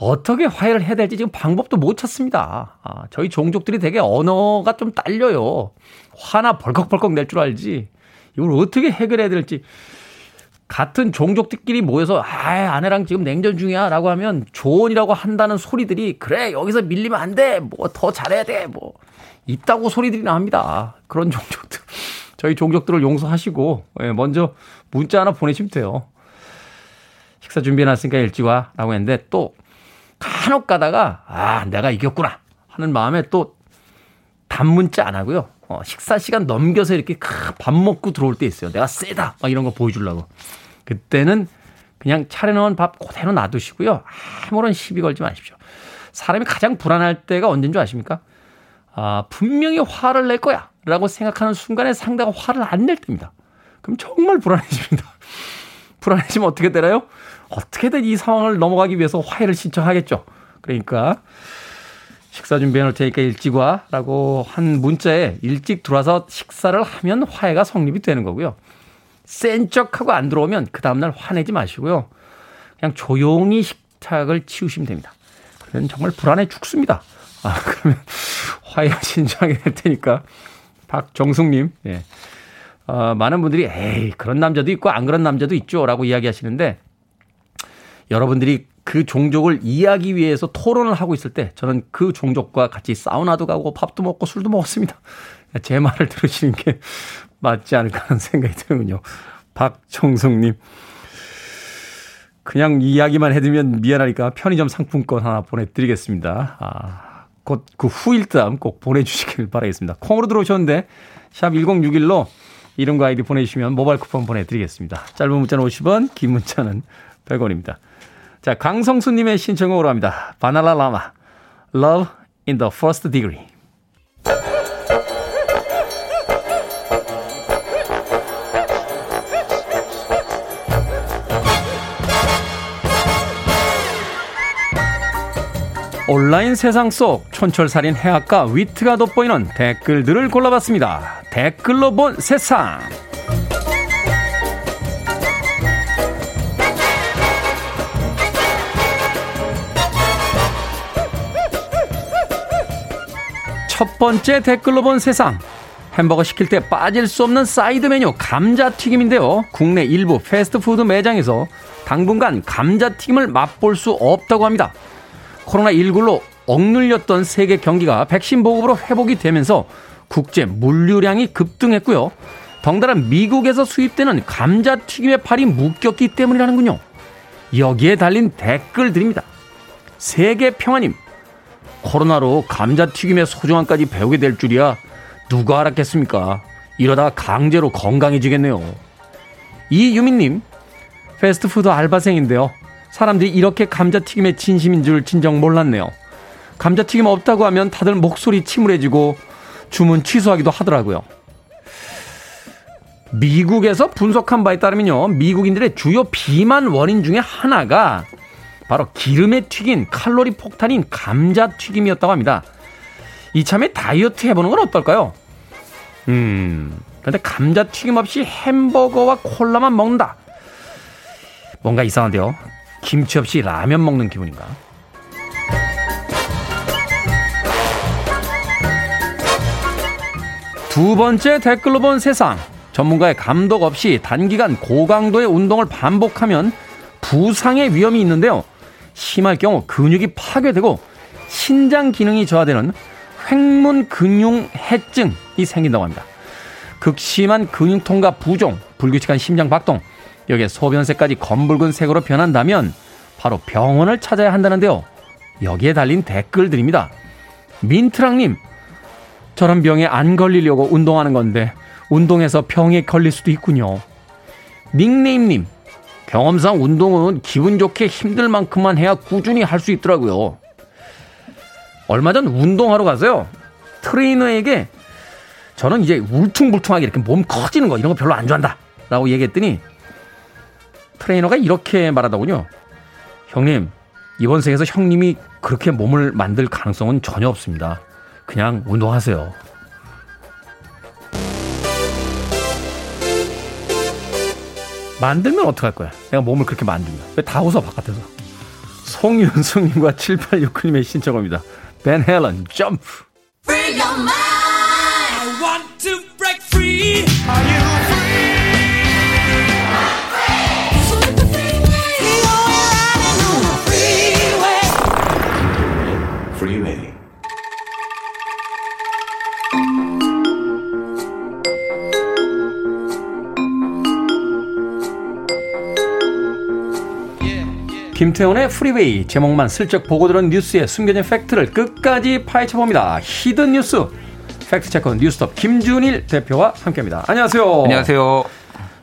어떻게 화해를 해야 될지 지금 방법도 못 찾습니다. 아, 저희 종족들이 되게 언어가 좀 딸려요. 화나 벌컥벌컥 낼 줄 알지. 이걸 어떻게 해결해야 될지. 같은 종족들끼리 모여서 아 아내랑 지금 냉전 중이야 라고 하면 조언이라고 한다는 소리들이 그래 여기서 밀리면 안 돼. 뭐 더 잘해야 돼. 뭐 있다고 소리들이 나옵니다. 그런 종족들. 저희 종족들을 용서하시고 예, 먼저 문자 하나 보내시면 돼요. 식사 준비해놨으니까 일찍 와. 라고 했는데 또 간혹 가다가 아 내가 이겼구나 하는 마음에 또 단문자 안 하고요 어, 식사 시간 넘겨서 이렇게 밥 먹고 들어올 때 있어요 내가 세다 막 이런 거 보여주려고 그때는 그냥 차려놓은 밥 그대로 놔두시고요. 아무런 시비 걸지 마십시오. 사람이 가장 불안할 때가 언제인 줄 아십니까? 아, 분명히 화를 낼 거야. 라고 생각하는 순간에 상대가 화를 안 낼 때입니다. 그럼 정말 불안해집니다. <laughs> 불안해지면 어떻게 되나요? 어떻게든 이 상황을 넘어가기 위해서 화해를 신청하겠죠. 그러니까 식사 준비해 놓을 테니까 일찍 와. 라고 한 문자에 일찍 들어와서 식사를 하면 화해가 성립이 되는 거고요. 센 척하고 안 들어오면 그 다음날 화내지 마시고요. 그냥 조용히 식탁을 치우시면 됩니다. 그러면 정말 불안해 죽습니다. 아, <laughs> 그러면 화해 신청하게 될 테니까 박정숙님, 예. 어, 많은 분들이 에이 그런 남자도 있고 안 그런 남자도 있죠 라고 이야기하시는데 여러분들이 그 종족을 이해하기 위해서 토론을 하고 있을 때 저는 그 종족과 같이 사우나도 가고 밥도 먹고 술도 먹었습니다. <laughs> 제 말을 들으시는 게 <laughs> 맞지 않을까 하는 생각이 드는군요. 박청숙님. 그냥 이야기만 해두면 미안하니까 편의점 상품권 하나 보내드리겠습니다. 아, 곧 그 후일담 꼭 보내주시길 바라겠습니다. 콩으로 들어오셨는데, 샵 1061로 이름과 아이디 보내주시면 모바일 쿠폰 보내드리겠습니다. 짧은 문자는 50원, 긴 문자는 100원입니다. 자, 강성수님의 신청으로 합니다. 바나라 라마, Love in the First Degree. 온라인 세상 속 촌철살인 해학과 위트가 돋보이는 댓글들을 골라봤습니다. 댓글로 본 세상. 첫 번째 댓글로 본 세상. 햄버거 시킬 때 빠질 수 없는 사이드 메뉴 감자튀김인데요. 국내 일부 패스트푸드 매장에서 당분간 감자튀김을 맛볼 수 없다고 합니다. 코로나19로 억눌렸던 세계 경기가 백신 보급으로 회복이 되면서 국제 물류량이 급등했고요. 덩달아 미국에서 수입되는 감자튀김의 발이 묶였기 때문이라는군요. 여기에 달린 댓글들입니다. 세계 평화님, 코로나로 감자튀김의 소중함까지 배우게 될 줄이야 누가 알았겠습니까? 이러다가 강제로 건강해지겠네요. 이유민님, 패스트푸드 알바생인데요. 사람들이 이렇게 감자튀김의 진심인 줄 진정 몰랐네요. 감자튀김 없다고 하면 다들 목소리 침울해지고 주문 취소하기도 하더라고요. 미국에서 분석한 바에 따르면요. 미국인들의 주요 비만 원인 중에 하나가 바로 기름에 튀긴 칼로리 폭탄인 감자 튀김이었다고 합니다. 이참에 다이어트 해보는 건 어떨까요? 음, 근데 감자 튀김 없이 햄버거와 콜라만 먹는다. 뭔가 이상한데요. 김치 없이 라면 먹는 기분인가? 두 번째 댓글로 본 세상. 전문가의 감독 없이 단기간 고강도의 운동을 반복하면 부상의 위험이 있는데요. 심할 경우 근육이 파괴되고 신장 기능이 저하되는 횡문 근육 해증이 생긴다고 합니다. 극심한 근육통과 부종, 불규칙한 심장 박동, 여기에 소변색까지 검붉은 색으로 변한다면 바로 병원을 찾아야 한다는데요. 여기에 달린 댓글들입니다. 민트랑님, 저런 병에 안 걸리려고 운동하는 건데 운동해서 병에 걸릴 수도 있군요. 닉네임님, 경험상 운동은 기분 좋게 힘들 만큼만 해야 꾸준히 할 수 있더라고요. 얼마 전 운동하러 가서요. 트레이너에게 저는 이제 울퉁불퉁하게 이렇게 몸 커지는 거 이런 거 별로 안 좋아한다. 라고 얘기했더니 트레이너가 이렇게 말하더군요. 형님, 이번 생에서 형님이 그렇게 몸을 만들 가능성은 전혀 없습니다. 그냥 운동하세요. 만들면 어떡할 거야? 내가 몸을 그렇게 만들면. 왜 다 웃어, 바깥에서. 송윤숙님과 7869님의 신청합니다. 벤 헬런, 점프. 김태훈의 Freeway 제목만 슬쩍 보고 들은 뉴스의 숨겨진 팩트를 끝까지 파헤쳐봅니다. Hidden 뉴스 fact checker 뉴스톱 김준일 대표와 함께합니다. 안녕하세요.
안녕하세요.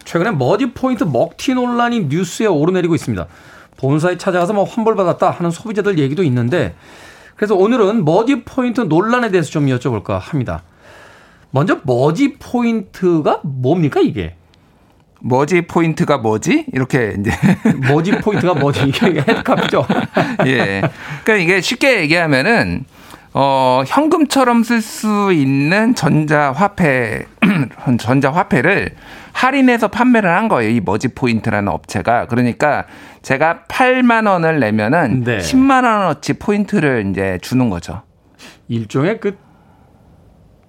최근에 머지 포인트 먹튀 논란이 뉴스에 오르내리고 있습니다. 본사에 찾아가서 뭐 환불받았다 하는 소비자들 얘기도 있는데 그래서 오늘은 머지 포인트 논란에 대해서 좀 여쭤볼까 합니다. 먼저 머지 포인트가 뭡니까 이게?
머지 포인트가 뭐지? 이렇게 이제 <laughs>
머지 포인트가 뭐지? 이게 head copy죠. <laughs>
예. 그러니까 이게 쉽게 얘기하면은 어 현금처럼 쓸 수 있는 전자 화폐 <clears throat> 전자 화폐를 할인해서 판매를 한 거예요. 이 머지 포인트라는 업체가. 그러니까 제가 8만 원을 내면은
네.
10만 원어치 포인트를 이제 주는 거죠.
일종의 그,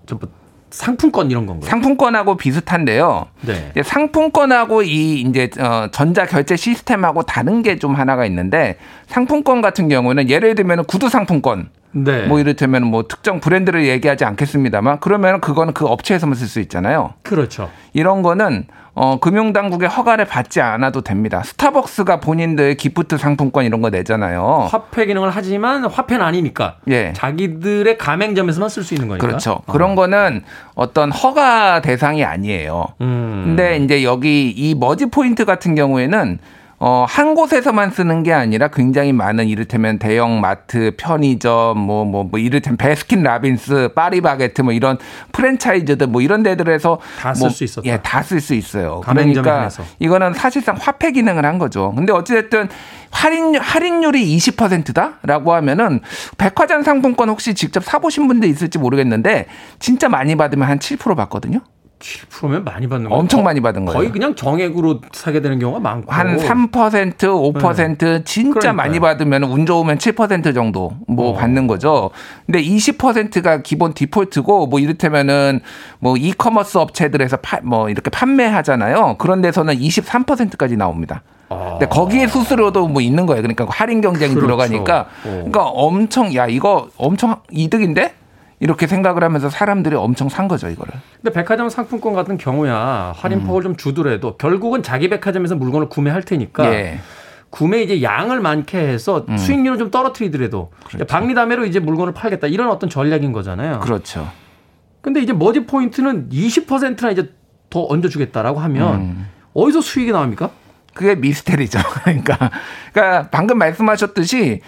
저, 뭐, 상품권 이런 건가요?
상품권하고 비슷한데요.
네.
상품권하고 이 이제 어 전자 결제 시스템하고 다른 게 좀 하나가 있는데 상품권 같은 경우는 예를 들면 구두 상품권
네.
뭐 이를테면 뭐 특정 브랜드를 얘기하지 않겠습니다만 그러면 그거는 그 업체에서만 쓸 수 있잖아요.
그렇죠.
이런 거는 어, 금융당국의 허가를 받지 않아도 됩니다. 스타벅스가 본인들 기프트 상품권 이런 거 내잖아요.
화폐 기능을 하지만 화폐는 아니니까.
예.
자기들의 가맹점에서만 쓸 수 있는 거니까.
그렇죠.
어.
그런 거는 어떤 허가 대상이 아니에요.
음.
근데 이제 여기 이 머지 포인트 같은 경우에는 어, 한 곳에서만 쓰는 게 아니라 굉장히 많은 이를테면 대형 마트, 편의점, 뭐, 뭐, 뭐, 이를테면 베스킨 라빈스, 파리바게트 뭐 이런 프랜차이즈들 뭐 이런 데들에서
다쓸
뭐,
수 있었다.
예, 다 쓸 수 있어요.
가맹점에
그러니까
한해서.
이거는 사실상 화폐 기능을 한 거죠. 근데 어찌됐든 할인, 할인율이 20%다 라고 하면은 백화점 상품권 혹시 직접 사보신 분들 있을지 모르겠는데 진짜 많이 받으면 한 7% 받거든요.
7%면 많이 받는 거예요.
엄청
거-
많이 받은 거예요.
거의 그냥 정액으로 사게 되는 경우가 많고.
한 3%, 5% 진짜
그러니까요.
많이 받으면 운 좋으면 7% 정도 뭐
어.
받는 거죠. 근데 20%가 기본 디폴트고 뭐 이를테면은 뭐 이커머스 업체들에서 파, 뭐 이렇게 판매하잖아요. 그런 데서는 23%까지 나옵니다. 근데 거기에 수수료도 뭐 있는 거예요. 그러니까 할인 경쟁이
그렇죠.
들어가니까
어.
그러니까 엄청 야 이거 엄청 이득인데 이렇게 생각을 하면서 사람들이 엄청 산 거죠 이거를.
근데 백화점 상품권 같은 경우야 할인폭을 좀 주더라도 결국은 자기 백화점에서 물건을 구매할 테니까
예.
구매 이제 양을 많게 해서 수익률을 좀 떨어뜨리더라도 박리담회로 이제 물건을 팔겠다 이런 어떤 전략인 거잖아요.
그렇죠.
근데 이제 머지 포인트는 20%나 이제 더 얹어주겠다라고 하면
음.
어디서 수익이 나옵니까?
그게 미스테리죠. <laughs> 그러니까, 그러니까 방금 말씀하셨듯이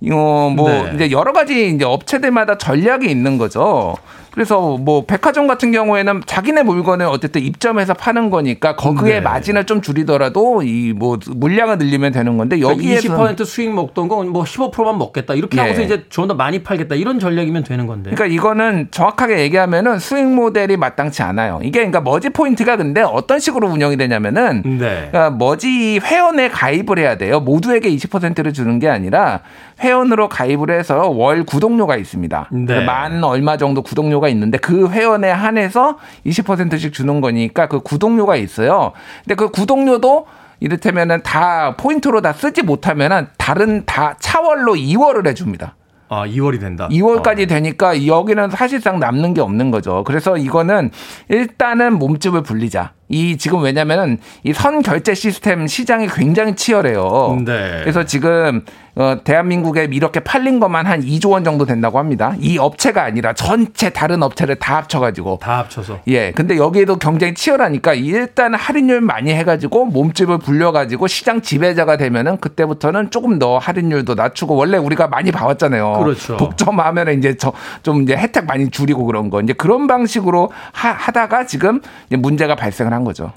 이거 뭐
네.
이제 여러 가지 이제 업체들마다 전략이 있는 거죠. 그래서 뭐 백화점 같은 경우에는 자기네 물건을 어쨌든 입점해서 파는 거니까 거기에
네.
마진을 좀 줄이더라도 이 뭐 물량을 늘리면 되는 건데
여기에서
여기에서
20% 수익 먹던 건 뭐 15%만 먹겠다 이렇게
예.
하고서 이제 좀 더 많이 팔겠다 이런 전략이면 되는 건데.
그러니까 이거는 정확하게 얘기하면은 수익 모델이 마땅치 않아요. 이게 그러니까 머지 포인트가 근데 어떤 식으로 운영이 되냐면은
네.
그러니까 머지 회원에 가입을 해야 돼요. 모두에게 20%를 주는 게 아니라 회원으로 가입을 해서 월 구독료가 있습니다.
네.
그러니까 만 얼마 정도 구독료가 있는데 그 회원에 한해서 20%씩 주는 거니까 그 구독료가 있어요. 근데 그 구독료도 이를테면은 다 포인트로 다 쓰지 못하면은 다른 다 차월로 이월을 해줍니다.
아 2월이 된다.
2월까지
어.
되니까 여기는 사실상 남는 게 없는 거죠. 그래서 이거는 일단은 몸집을 불리자. 이 지금 왜냐면은 이 선 결제 시스템 시장이 굉장히 치열해요.
네.
그래서 지금 어 대한민국에 이렇게 팔린 것만 한 2조 원 정도 된다고 합니다. 이 업체가 아니라 전체 다른 업체를 다 합쳐 가지고
다 합쳐서.
예. 근데 여기에도 경쟁이 치열하니까 일단 할인율 많이 해 가지고 몸집을 불려 가지고 시장 지배자가 되면은 그때부터는 조금 더 할인율도 낮추고 원래 우리가 많이 봐왔잖아요.
그렇죠.
독점하면 은 이제 저 좀 이제 혜택 많이 줄이고 그런 거 이제 그런 방식으로 하, 다가 지금 문제가 발생을 한 거죠.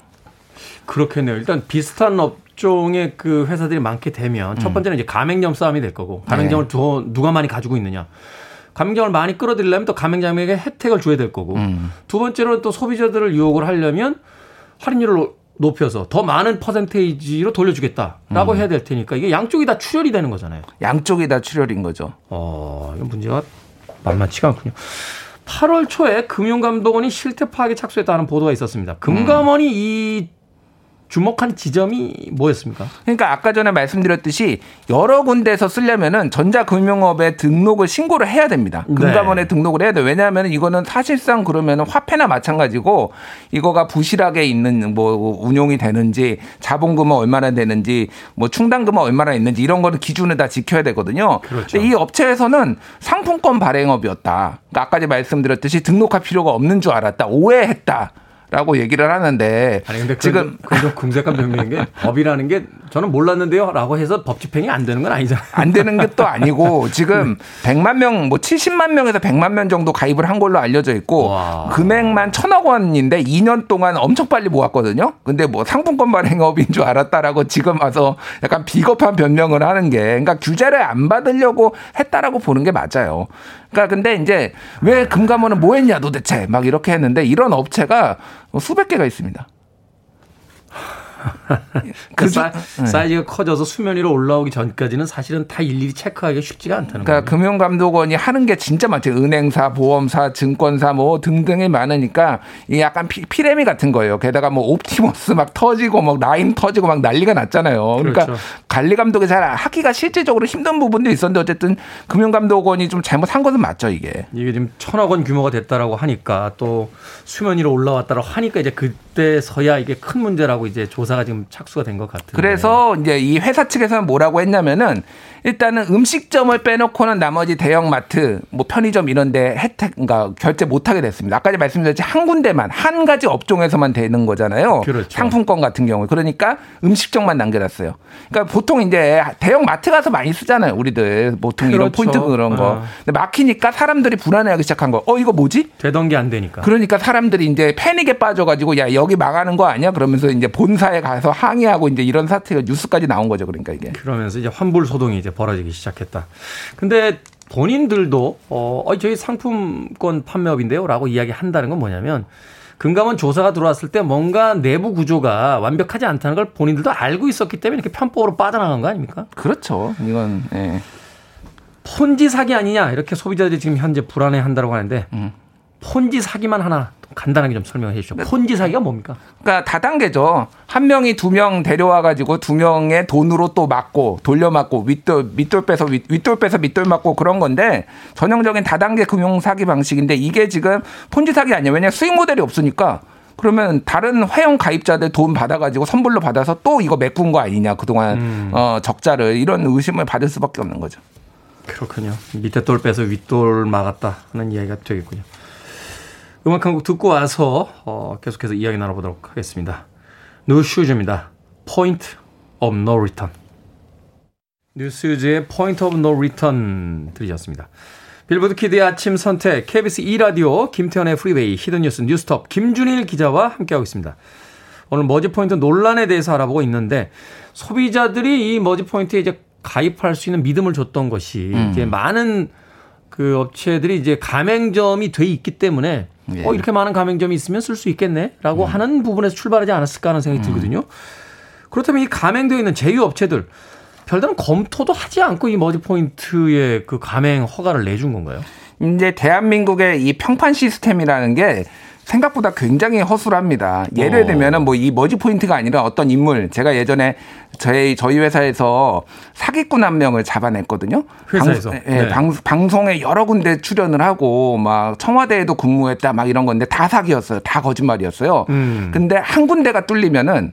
그렇겠네요. 일단 비슷한 업종의 그 회사들이 많게 되면
음.
첫 번째는 이제 가맹점 싸움이 될 거고 가맹점을
네.
두, 누가 많이 가지고 있느냐. 가맹점을 많이 끌어들이려면 또 가맹점에게 혜택을 줘야 될 거고
음.
두 번째로는 또 소비자들을 유혹을 하려면 할인율을 높여서 더 많은 퍼센테이지로 돌려주겠다라고
음.
해야 될 테니까 이게 양쪽이 다 출혈이 되는 거잖아요.
양쪽이 다 출혈인 거죠.
어, 이건 문제가 만만치가 않군요. 8월 초에 금융감독원이 실태 파악에 착수했다는 보도가 있었습니다. 금감원이 이 주목한 지점이 뭐였습니까?
그러니까 아까 전에 말씀드렸듯이 여러 군데에서 쓰려면은 전자금융업에 등록을 신고를 해야 됩니다.
네.
금감원에 등록을 해야 돼. 요 왜냐하면 이거는 사실상 그러면은 화폐나 마찬가지고 이거가 부실하게 있는 뭐 운용이 되는지 자본금은 얼마나 되는지 뭐 충당금은 얼마나 있는지 이런 거는 기준을 다 지켜야 되거든요.
그렇죠.
근데 이 업체에서는 상품권 발행업이었다. 그러니까 아까 말씀드렸듯이 등록할 필요가 없는 줄 알았다. 오해했다. 라고 얘기를 하는데
아니 근데
지금
그좀 궁색한 변명인 게 <laughs> 법이라는 게 저는 몰랐는데요라고 해서 법 집행이 안 되는 건 아니잖아요.
안 되는 게 또 아니고 <laughs> 지금 100만 명, 뭐 70만 명에서 100만 명 정도 가입을 한 걸로 알려져 있고
와.
금액만 천억 원인데 2년 동안 엄청 빨리 모았거든요. 근데 뭐 상품권 발행업인 줄 알았다라고 지금 와서 약간 비겁한 변명을 하는 게 그러니까 규제를 안 받으려고 했다라고 보는 게 맞아요. 그러니까 근데 이제 왜 금감원은 뭐 했냐 도대체 막 이렇게 했는데 이런 업체가 수백 개가 있습니다. <laughs>
그 사,
네.
사이즈가 커져서 수면 위로 올라오기 전까지는 사실은 다 일일이 체크하기가 쉽지가 않다는 거예요.
그러니까 금융감독원이 하는 게 진짜 많죠. 은행사, 보험사, 증권사 뭐 등등이 많으니까 이게 약간 피, 피레미 같은 거예요. 게다가 뭐 옵티머스 막 터지고 막 라임 터지고 막 난리가 났잖아요. 그러니까
그렇죠.
관리 감독이 잘 하기가 실질적으로 힘든 부분도 있었는데 어쨌든 금융감독원이 좀 잘못한 것은 맞죠 이게.
이게 지금 천억 원 규모가 됐다라고 하니까 또 수면 위로 올라왔다라고 하니까 이제 그때서야 이게 큰 문제라고 이제 조사 가 지금 착수가 된 것 같은데.
그래서 이제 이 회사 측에서는 뭐라고 했냐면은 일단은 음식점을 빼놓고는 나머지 대형마트, 뭐 편의점 이런데 혜택, 그러니까 결제 못하게 됐습니다. 아까 말씀드렸지 한 군데만 한 가지 업종에서만 되는 거잖아요.
그렇죠.
상품권 같은 경우 그러니까 음식점만 남겨놨어요. 그러니까 보통 이제 대형 마트 가서 많이 쓰잖아요. 우리들 보통 이런
그렇죠.
포인트 그런 거.
아.
근데 막히니까 사람들이 불안해하기 시작한 거. 어 이거 뭐지?
되던 게 안 되니까.
그러니까 사람들이 이제 패닉에 빠져가지고 야 여기 망하는 거 아니야? 그러면서 이제 본사에 가서 항의하고 이제 이런 사태가 뉴스까지 나온 거죠. 그러니까 이게.
그러면서 이제 환불 소동이 이제 벌어지기 시작했다. 근데 본인들도 어, 어 저희 상품권 판매업인데요라고 이야기한다는 건 뭐냐면 금감원 조사가 들어왔을 때 뭔가 내부 구조가 완벽하지 않다는 걸 본인들도 알고 있었기 때문에 이렇게 편법으로 빠져나간 거 아닙니까?
그렇죠. 이건 예.
폰지 사기 아니냐 이렇게 소비자들이 지금 현재 불안해한다고 하는데
음.
폰지 사기만 하나 간단하게 좀 설명해 주시죠.
네.
폰지 사기가 뭡니까?
그러니까 다단계죠. 한 명이 두 명 데려와 가지고 두 명의 돈으로 또 맞고 돌려 맞고 윗돌 밑돌 빼서 윗, 윗돌 빼서 밑돌 맞고 그런 건데 전형적인 다단계 금융 사기 방식인데 이게 지금 폰지 사기 아니에요. 왜냐 수익 모델이 없으니까 그러면 다른 회원 가입자들 돈 받아가지고 선불로 받아서 또 이거 메꾼 거 아니냐 그동안 어, 적자를 이런 의심을 받을 수밖에 없는 거죠.
그렇군요. 밑에 돌 빼서 윗돌 막았다 하는 이야기가 되겠군요. 음악 한 곡 듣고 와서 어, 계속해서 이야기 나눠보도록 하겠습니다. 뉴슈즈입니다. Point of No Return. 뉴슈즈의 Point of No Return 들으셨습니다. 빌보드 kid의 아침 선택 KBS 2라디오 김태훈의 Freeway Hidden 뉴스 뉴스톱 김준일 기자와 함께하고 있습니다. 오늘 머지포인트 논란에 대해서 알아보고 있는데 소비자들이 이 머지포인트에 이제 가입할 수 있는 믿음을 줬던 것이 이제 많은 그 업체들이 이제 가맹점이 돼 있기 때문에
예.
어 이렇게 많은 가맹점이 있으면 쓸 수 있겠네라고 하는 부분에서 출발하지 않았을까 하는 생각이 들거든요. 그렇다면 이 가맹되어 있는 제휴 업체들 별다른 검토도 하지 않고 이 머지 포인트의 그 가맹 허가를 내준 건가요?
이제 대한민국의 이 평판 시스템이라는 게 생각보다 굉장히 허술합니다. 예를
어.
들면은 뭐 이 머지 포인트가 아니라 어떤 인물 제가 예전에 저희 저희 회사에서 사기꾼 한 명을 잡아냈거든요.
회사에서?
방, 예,
네.
방, 방송에 여러 군데 출연을 하고 막 청와대에도 근무했다 막 이런 건데 다 사기였어요. 다 거짓말이었어요.
음.
근데 한 군데가 뚫리면은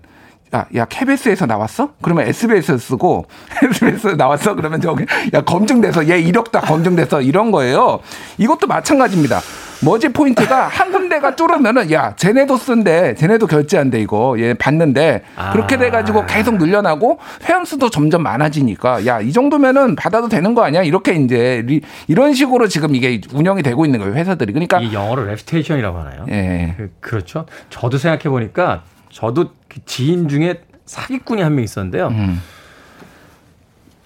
야, 야, KBS에서 나왔어? 그러면 SBS에서 쓰고, <laughs> SBS에서 나왔어? 그러면 저기, 야, 검증돼서, 얘 이력다 검증돼서 이런 거예요. 이것도 마찬가지입니다. 머지 포인트가 한 군데가 뚫으면은, 야, 쟤네도 쓴대, 쟤네도 결제한대, 이거. 얘 받는데, 그렇게
아.
돼가지고 계속 늘어나고, 회원수도 점점 많아지니까, 야, 이 정도면은 받아도 되는 거 아니야? 이렇게 이제, 리- 이런 식으로 지금 이게 운영이 되고 있는 거예요, 회사들이. 그러니까,
이 영어로 reputation이라고 하나요?
예.
그, 그렇죠. 저도 생각해 보니까 저도 그 지인 중에 사기꾼이 한 명 있었는데요.
음.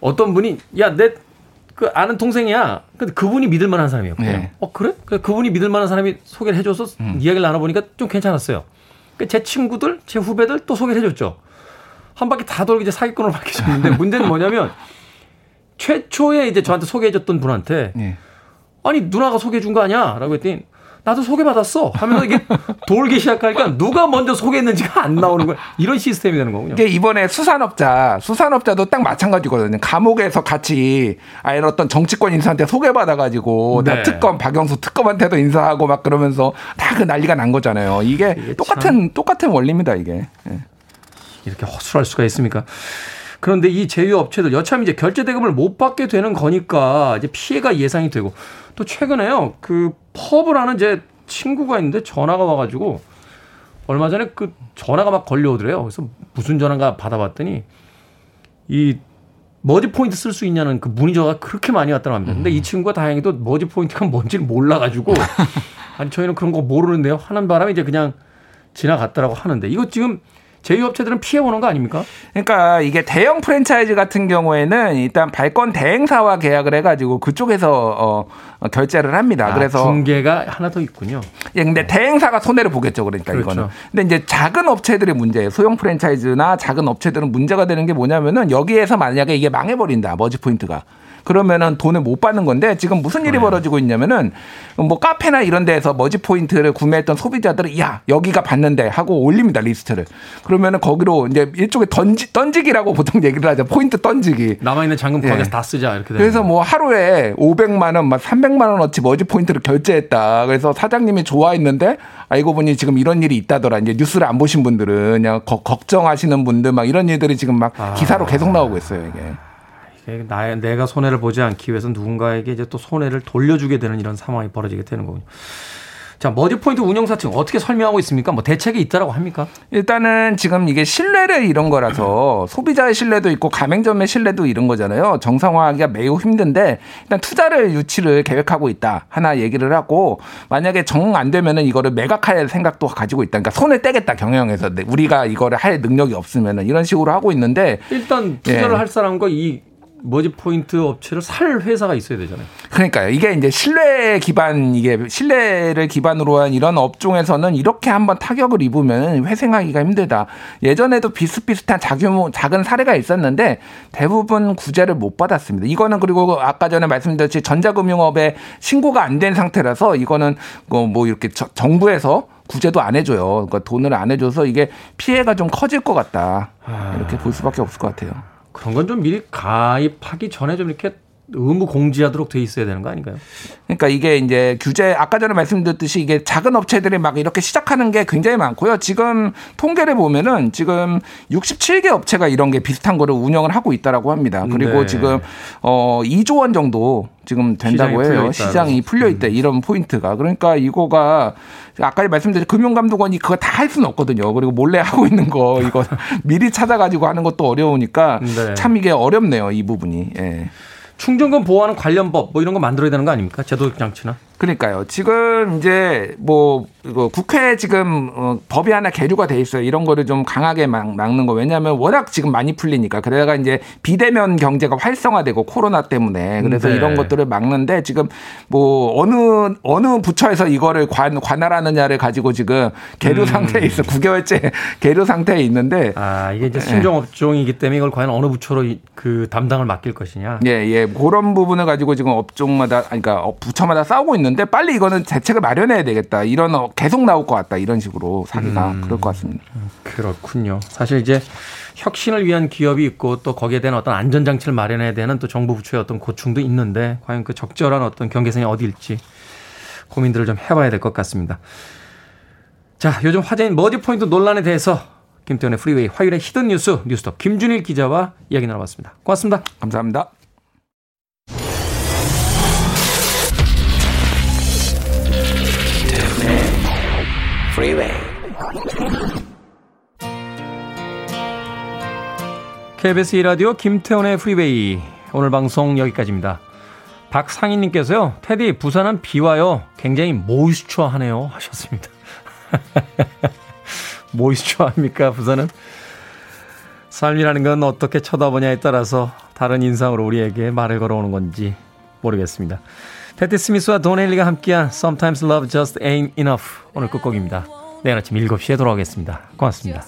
어떤 분이 야 내 그 아는 동생이야. 근데 그분이 믿을 만한 사람이었고요.
네.
어 그래? 그 그분이 믿을 만한 사람이 소개를 해줘서
음.
이야기를 나눠보니까 좀 괜찮았어요. 그제 친구들, 제 후배들 또 소개를 해줬죠. 한 바퀴 다 돌고 이제 사기꾼으로 바뀌셨는데 <laughs> 문제는 뭐냐면 최초에 이제 저한테 소개해줬던 분한테
예.
아니 누나가 소개해 준 거 아니야? 라고 했더니 나도 소개받았어 하면서 이게 <laughs> 돌기 시작하니까 누가 먼저 소개했는지가 안 나오는 거야. 이런 시스템이 되는 거군요.
이게 이번에 수산업자, 수산업자도 딱 마찬가지거든요. 감옥에서 같이 아예 어떤 정치권 인사한테 소개받아가지고
네.
나 특검, 박영수 특검한테도 인사하고 막 그러면서 다 그 난리가 난 거잖아요. 이게,
이게
똑같은, 똑같은 원리입니다, 이게. 예.
이렇게 허술할 수가 있습니까? 그런데 이 제휴 업체들 여차하면 이제 결제 대금을 못 받게 되는 거니까 이제 피해가 예상이 되고 또 최근에요 그 하는 제 친구가 있는데 전화가 와가지고 얼마 전에 그 전화가 막 걸려오더래요. 그래서 무슨 전화가 받아봤더니 이 머지 포인트 쓸 수 있냐는 그 문의 전화가 그렇게 많이 왔다고 합니다. 근데 이 친구가 다행히도 머지 포인트가 뭔지를 몰라가지고 <laughs> 아니 저희는 그런 거 모르는데요 하는 바람에 이제 그냥 지나갔다라고 하는데 이거 지금 제휴업체들은 피해 보는 거 아닙니까?
그러니까 이게 대형 프랜차이즈 같은 경우에는 일단 발권 대행사와 계약을 해가지고 그쪽에서 어, 어, 결제를 합니다.
아,
그래서
중개가 하나 더 있군요.
예, 근데 대행사가 손해를 보겠죠. 그러니까
그렇죠.
이거는. 근데 이제 작은 업체들의 문제, 소형 프랜차이즈나 작은 업체들은 문제가 되는 게 뭐냐면은 여기에서 만약에 이게 망해버린다. 머지 포인트가. 그러면은 돈을 못 받는 건데 지금 무슨
네.
일이 벌어지고 있냐면은 뭐 카페나 이런 데에서 머지 포인트를 구매했던 소비자들은 야 여기가 받는데 하고 올립니다 리스트를 그러면은 거기로 이제 일종의 던지 던지기라고 보통 얘기를 하죠 포인트 던지기
남아 있는 잔금
예.
거기서 다 쓰자 이렇게
그래서. 뭐 하루에 500만 원, 막 300만 원어치 머지 포인트를 결제했다. 그래서 사장님이 좋아했는데 알고 보니 지금 이런 일이 있다더라. 이제 뉴스를 안 보신 분들은 그냥 거- 걱정하시는 분들 막 이런 일들이 지금 막
아.
기사로 계속 나오고 있어요. 이게.
나, 내가 손해를 보지 않기 위해서 누군가에게 이제 또 손해를 돌려주게 되는 이런 상황이 벌어지게 되는 거군요. 자, 머지 포인트 운영사 측 어떻게 설명하고 있습니까? 뭐 대책이 있다라고 합니까?
일단은 지금 이게 신뢰를 이런 거라서 <clears throat> 소비자의 신뢰도 있고 가맹점의 신뢰도 이런 거잖아요. 정상화하기가 매우 힘든데 일단 투자를 유치를 계획하고 있다. 하나 얘기를 하고 만약에 정 안 되면은 이거를 매각할 생각도 가지고 있다. 그러니까 손을 떼겠다 경영에서 네, 우리가 이거를 할 능력이 없으면은 이런 식으로 하고 있는데
일단 투자를
예.
할 사람과 이 머지 포인트 업체를 살 회사가 있어야 되잖아요.
그러니까요. 이게 이제 신뢰 기반 이게 신뢰를 기반으로 한 이런 업종에서는 이렇게 한번 타격을 입으면 회생하기가 힘들다. 예전에도 비슷비슷한 자규모 작은 사례가 있었는데 대부분 구제를 못 받았습니다. 이거는 그리고 아까 전에 말씀드렸듯이 전자금융업에 신고가 안 된 상태라서 이거는 뭐- 뭐 이렇게 저- 정부에서 구제도 안 해줘요. 그러니까 돈을 안 해줘서 이게 피해가 좀 커질 것 같다. 이렇게 볼 수밖에 없을 것 같아요.
그런 건 좀 미리 가입하기 전에 좀 이렇게 의무 공지하도록 돼 있어야 되는 거 아닌가요?
그러니까 이게 이제 규제 아까 전에 말씀드렸듯이 이게 작은 업체들이 막 이렇게 시작하는 게 굉장히 많고요. 지금 통계를 보면은 지금 67개 업체가 이런 게 비슷한 거를 운영을 하고 있다라고 합니다. 그리고
네.
지금 어 2조 원 정도 지금 된다고
시장이 풀려
해요.
있다.
시장이 풀려 있대.
음.
이런 포인트가. 그러니까 이거가 아까 말씀드린 금융감독원이 그거 다 할 수는 없거든요. 그리고 몰래 하고 있는 거 이거 <laughs> 미리 찾아가지고 하는 것도 어려우니까
네.
참 이게 어렵네요. 이 부분이. 예.
충전금 보호하는 관련 법 뭐 이런 거 만들어야 되는 거 아닙니까? 제도 장치나.
그러니까요. 지금 이제 뭐 국회 지금 어, 법이 하나 계류가 돼 있어요. 이런 거를 좀 강하게 막, 막는 거. 왜냐하면 워낙 지금 많이 풀리니까. 그러다가 이제 비대면 경제가 활성화되고 코로나 때문에 그래서
네.
이런 것들을 막는데 지금 뭐 어느 어느 부처에서 이거를 관 관할하느냐를 가지고 지금 계류 상태에 있어. 9개월째 계류 상태에 있는데
아, 이게 이제 신종 업종이기 때문에 이걸 과연 어느 부처로 이- 그 담당을 맡길 것이냐.
예, 예. 그런 부분을 가지고 지금 업종마다, 그러니까 업- 부처마다 싸우고 있는 데 빨리 이거는 대책을 마련해야 되겠다. 이런 어, 계속 나올 것 같다. 이런 식으로 사기가 그럴 것 같습니다.
그렇군요. 사실 이제 혁신을 위한 기업이 있고 또 거기에 대한 어떤 안전장치를 마련해야 되는 또 정부 부처의 어떤 고충도 있는데 과연 그 적절한 어떤 경계선이 어디일지 고민들을 좀 해봐야 될 것 같습니다. 자, 요즘 화제인 머지 포인트 논란에 대해서 김태훈의 프리웨이 화요일의 hidden 뉴스 뉴스톱 김준일 기자와 이야기 나눠봤습니다. 고맙습니다.
감사합니다.
KBS 2라디오 김태훈의 프리웨이 오늘 방송 여기까지입니다. 박상희님께서요. 테디 부산은 비 와요. 굉장히 모이스처하네요 하셨습니다. <laughs> 모이스처합니까 부산은? 삶이라는 건 어떻게 쳐다보냐에 따라서 다른 인상으로 우리에게 말을 걸어오는 건지 모르겠습니다. 패티 스미스와 돈 헬리가 함께한 Sometimes Love Just Ain't Enough 오늘 끝곡입니다. 내일 아침 7시에 돌아오겠습니다. 고맙습니다.